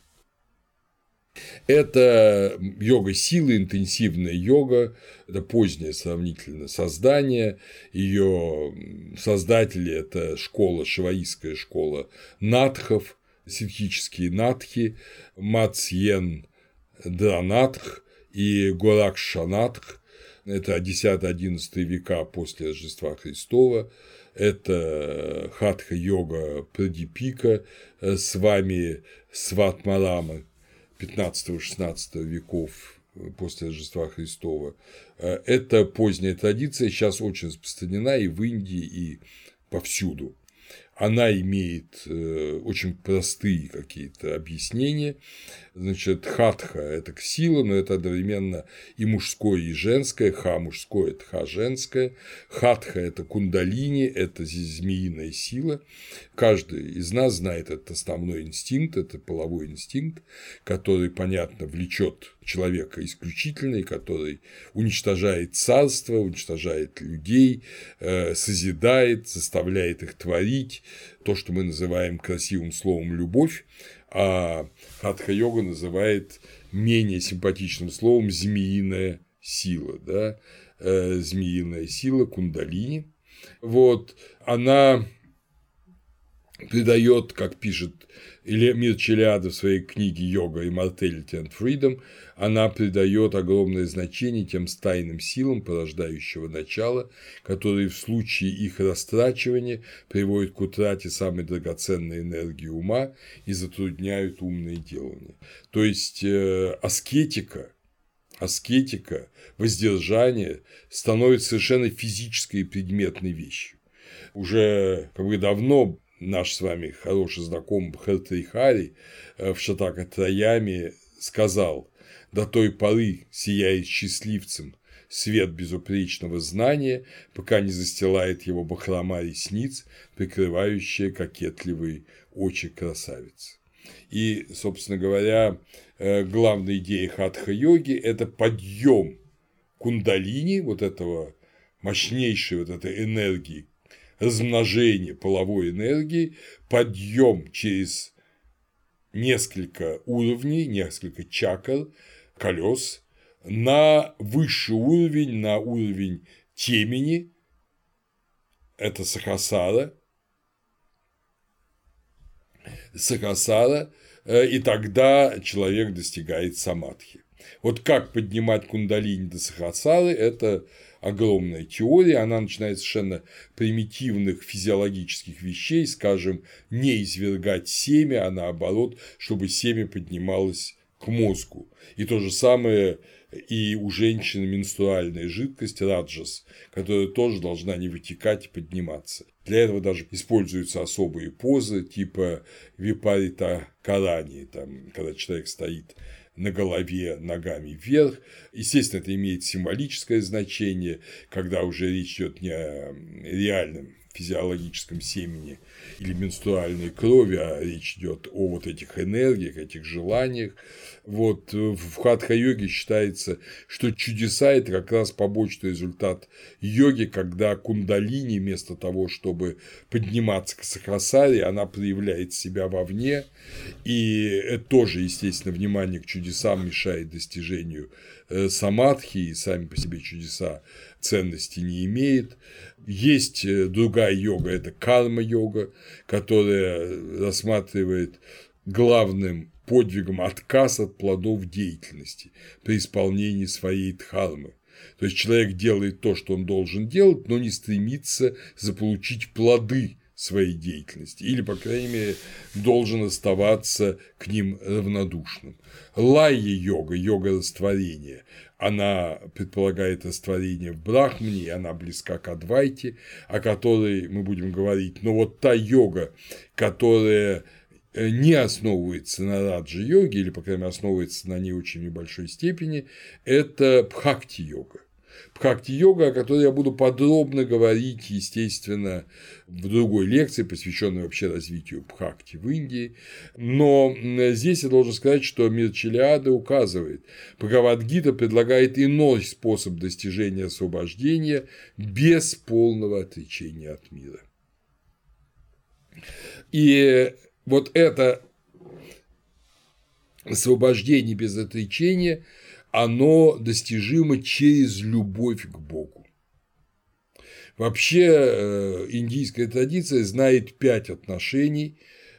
Это йога силы, интенсивная йога, это позднее сравнительно создание, ее создатели – это школа, шиваистская школа надхов, ситхические надхи, Мацьен Дранатх и Горакшанатх, это 10-11 века после Рождества Христова, это хатха-йога Прадипика. С вами Сватмалама, 15-16 веков э, после Рождества Христова. Э, это поздняя традиция, сейчас очень распространена и в Индии, и повсюду она имеет э, очень простые какие-то объяснения. Значит, хатха – это сила, но это одновременно и мужское, и женское. Ха – мужское, это ха – женское. Хатха – это кундалини, это змеиная сила. Каждый из нас знает этот основной инстинкт, это половой инстинкт, который, понятно, влечет человека исключительный, который уничтожает царство, уничтожает людей, э, созидает, заставляет их творить, то, что мы называем красивым словом «любовь», а хатха-йога называет менее симпатичным словом «змеиная сила», да, э, змеиная сила кундалини. Вот, она придает, как пишет Мир Челиада в своей книге «Йога, Immortality and Freedom», она придает огромное значение тем стайным силам порождающего начала, которые в случае их растрачивания приводят к утрате самой драгоценной энергии ума и затрудняют умное делание. То есть э, аскетика аскетика, воздержание становится совершенно физической и предметной вещью. Уже как бы давно наш с вами хороший знакомый Хари э, в Шатака Троями сказал, до той поры сияет счастливцем свет безупречного знания, пока не застилает его бахрома ресниц, прикрывающая кокетливые очи красавицы. И, собственно говоря, э, главная идея хатха-йоги – это подъем кундалини, вот этого мощнейшей вот этой энергии, размножение половой энергии, подъем через несколько уровней, несколько чакр, колес на высший уровень, на уровень темени, это Сахасара, Сахасара, э, и тогда человек достигает самадхи. Вот как поднимать кундалини до Сахасары – это огромная теория, она начинает совершенно примитивных физиологических вещей, скажем, не извергать семя, а наоборот, чтобы семя поднималось к мозгу. И то же самое и у женщины менструальная жидкость раджас, которая тоже должна не вытекать и подниматься. Для этого даже используются особые позы типа випарита карани, там, когда человек стоит на голове ногами вверх. Естественно, это имеет символическое значение, когда уже речь идет не о реальном физиологическом семени или менструальной крови, а речь идет о вот этих энергиях, этих желаниях. Вот в хатха-йоге считается, что чудеса – это как раз побочный результат йоги, когда кундалини вместо того, чтобы подниматься к сахасаре, она проявляет себя вовне, и это тоже, естественно, внимание к чудесам мешает достижению э, самадхи, и сами по себе чудеса ценности не имеет. Есть э, другая йога, это карма-йога, которая рассматривает главным подвигом отказ от плодов деятельности при исполнении своей дхармы. То есть человек делает то, что он должен делать, но не стремится заполучить плоды своей деятельности, или, по крайней мере, должен оставаться к ним равнодушным. Лайя-йога, йога растворения, она предполагает растворение в Брахмане, и она близка к Адвайте, о которой мы будем говорить. Но вот та йога, которая э, не основывается на раджа-йоге, или, по крайней мере, основывается на ней очень небольшой степени, это бхакти-йога. Бхакти-йога, о которой я буду подробно говорить, естественно, в другой лекции, посвященной вообще развитию Бхакти в Индии. Но здесь я должен сказать, что мир Челиады указывает, Бхагавадгита предлагает иной способ достижения освобождения без полного отречения от мира. И вот это освобождение без отречения – оно достижимо через любовь к Богу. Вообще э, индийская традиция знает пять отношений.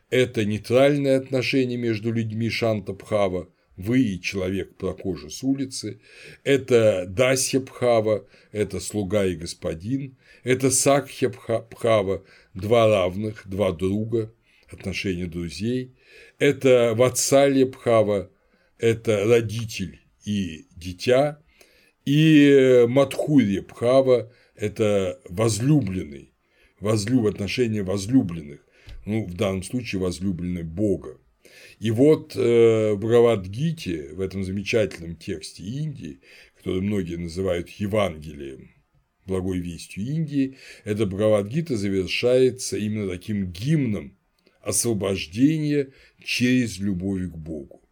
Это нейтральное отношение между людьми Шанта-Бхава, вы и человек прохожий с улицы, это Дасья Бхава, это слуга и господин, это Сакхя Бхава, два равных, два друга, отношения друзей, это Ватсалья Бхава, это родитель и дитя, и Мадхурья Бхава – это возлюбленный, возлюб, отношения возлюбленных, ну, в данном случае возлюбленный Бога. И вот э, в Бхагавадгите, в этом замечательном тексте Индии, который многие называют Евангелием, благой вестью Индии, эта Бхагавадгита завершается именно таким гимном освобождения через любовь к Богу.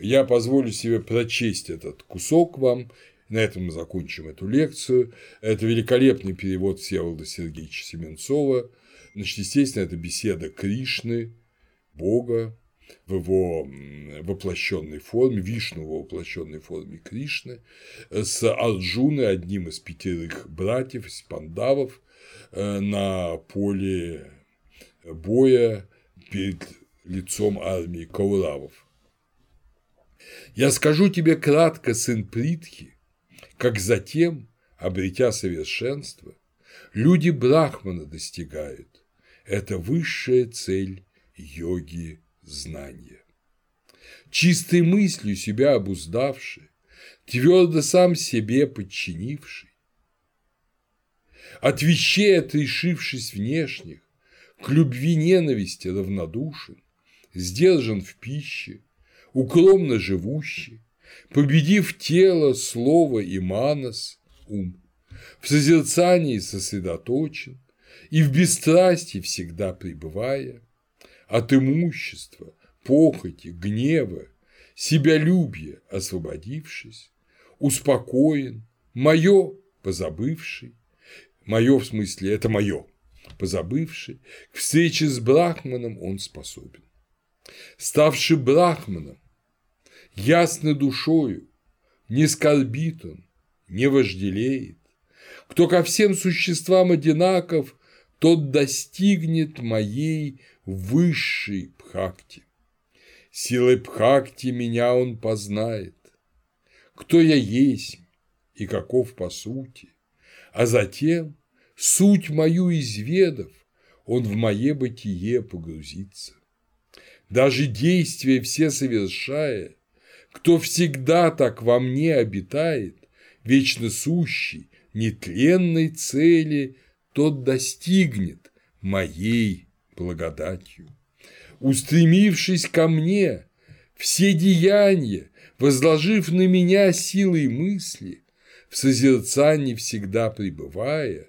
Я позволю себе прочесть этот кусок вам, на этом мы закончим эту лекцию. Это великолепный перевод Всеволода Сергеевича Семенцова. Значит, естественно, это беседа Кришны, Бога, в его воплощенной форме, Вишну в воплощенной форме Кришны, с Арджуной, одним из пятерых братьев, из пандавов, э, на поле боя перед лицом армии Кауравов. Я скажу тебе кратко, сын Притхи, как затем, обретя совершенство, люди Брахмана достигают. Это высшая цель йоги знания. Чистой мыслью себя обуздавший, твердо сам себе подчинивший, от вещей отрешившись внешних, к любви ненависти равнодушен, сдержан в пище, укромно живущий, победив тело, слово и манас, ум, в созерцании сосредоточен и в бесстрастии всегда пребывая, от имущества, похоти, гнева, себялюбия освободившись, успокоен, мое позабывший, мое в смысле это мое, позабывший, к встрече с Брахманом он способен. Ставший Брахманом, ясно душою, не скорбит он, не вожделеет. Кто ко всем существам одинаков, тот достигнет моей высшей пхакти. Силой пхакти меня он познает, кто я есть и каков по сути, а затем, суть мою изведав, он в мое бытие погрузится. Даже действия все совершая, кто всегда так во мне обитает, вечно сущий, нетленной цели, тот достигнет моей благодатью. Устремившись ко мне, все деяния, возложив на меня силой мысли, в созерцании всегда пребывая,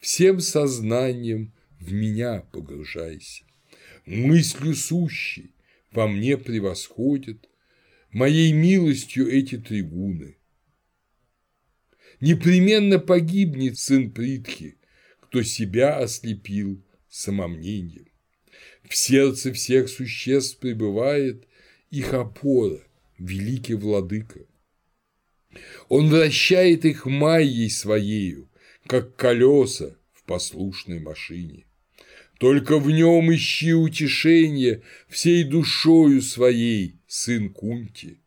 всем сознанием в меня погружайся. Мыслью сущей во мне превосходят моей милостью эти трибуны. Непременно погибнет сын Притхи, кто себя ослепил самомнением. В сердце всех существ пребывает их опора, великий владыка. Он вращает их майей своею, как колеса в послушной машине. Только в нем ищи утешение всей душою своей, сын Кунти.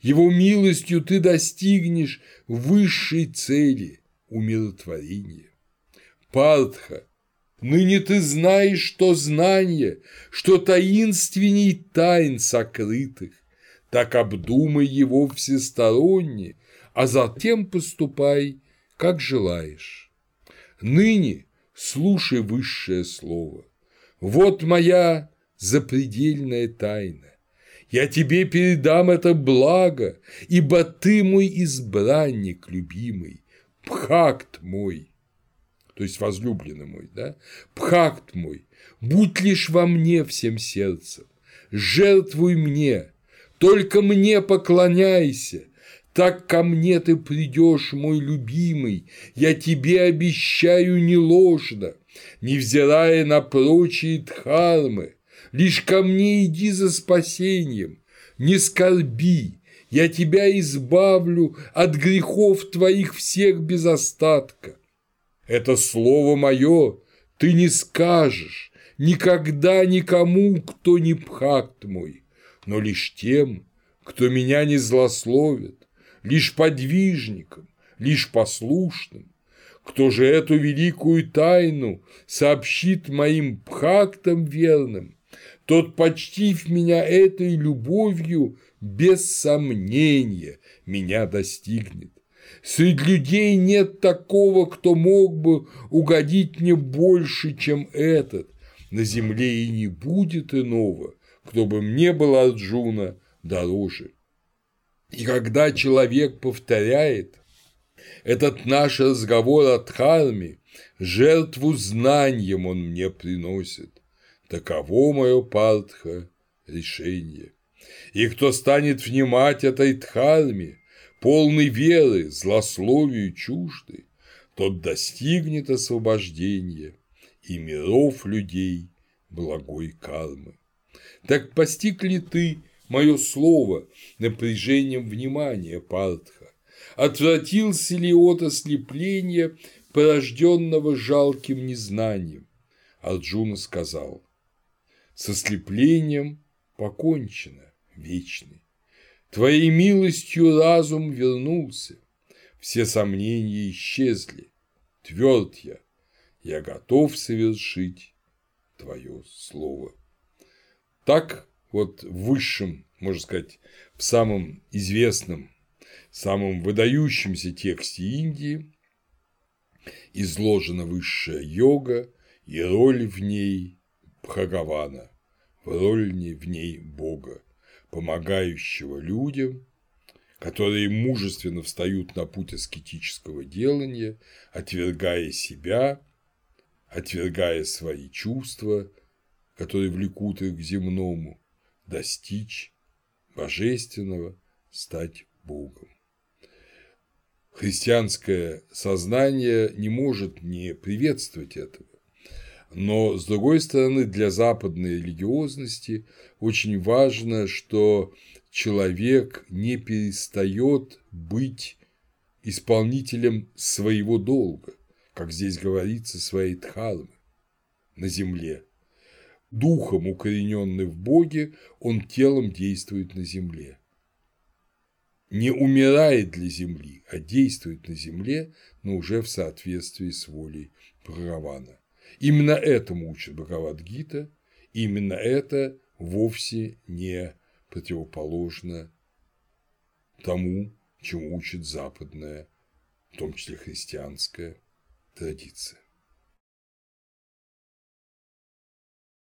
Его милостью ты достигнешь высшей цели – умиротворения. Партха, ныне ты знаешь, что знание, что таинственней тайн сокрытых, так обдумай его всесторонне, а затем поступай, как желаешь. Ныне слушай высшее слово. Вот моя запредельная тайна. Я тебе передам это благо, ибо ты мой избранник любимый, пхакт мой, то есть возлюбленный мой, да, пхакт мой, будь лишь во мне всем сердцем, жертвуй мне, только мне поклоняйся, так ко мне ты придешь, мой любимый, я тебе обещаю не ложно, невзирая на прочие дхармы, лишь ко мне иди за спасением, не скорби, я тебя избавлю от грехов твоих всех без остатка. Это слово мое ты не скажешь никогда никому, кто не пхакт мой, но лишь тем, кто меня не злословит, лишь подвижником, лишь послушным. Кто же эту великую тайну сообщит моим пхактам верным, тот, почтив меня этой любовью, без сомнения меня достигнет. Среди людей нет такого, кто мог бы угодить мне больше, чем этот. На земле и не будет иного, кто бы мне был Арджуна дороже. И когда человек повторяет этот наш разговор о Дхарме, жертву знанием он мне приносит. Таково мое партха решение. И кто станет внимать этой Дхарме, полной веры, злословию чужды, тот достигнет освобождения и миров людей благой кармы. Так постиг ли ты мое слово напряжением внимания Партха? Отвратился ли от ослепления, порожденного жалким незнанием? Арджуна сказал, со слеплением покончено, вечный. Твоей милостью разум вернулся, все сомнения исчезли, тверд я, я готов совершить твое слово. Так вот в высшем, можно сказать, в самом известном, самом выдающемся тексте Индии изложена высшая йога и роль в ней Бхагавана, роль в ней Бога, помогающего людям, которые мужественно встают на путь аскетического делания, отвергая себя, отвергая свои чувства, которые влекут их к земному, достичь божественного, стать Богом. Христианское сознание не может не приветствовать этого. Но, с другой стороны, для западной религиозности очень важно, что человек не перестает быть исполнителем своего долга, как здесь говорится, своей дхармы на земле. Духом укорененный в Боге, он телом действует на земле. Не умирает для земли, а действует на земле, но уже в соответствии с волей Бхагавана. Именно этому учит Бхагавадгита, именно это вовсе не противоположно тому, чему учит западная, в том числе христианская традиция.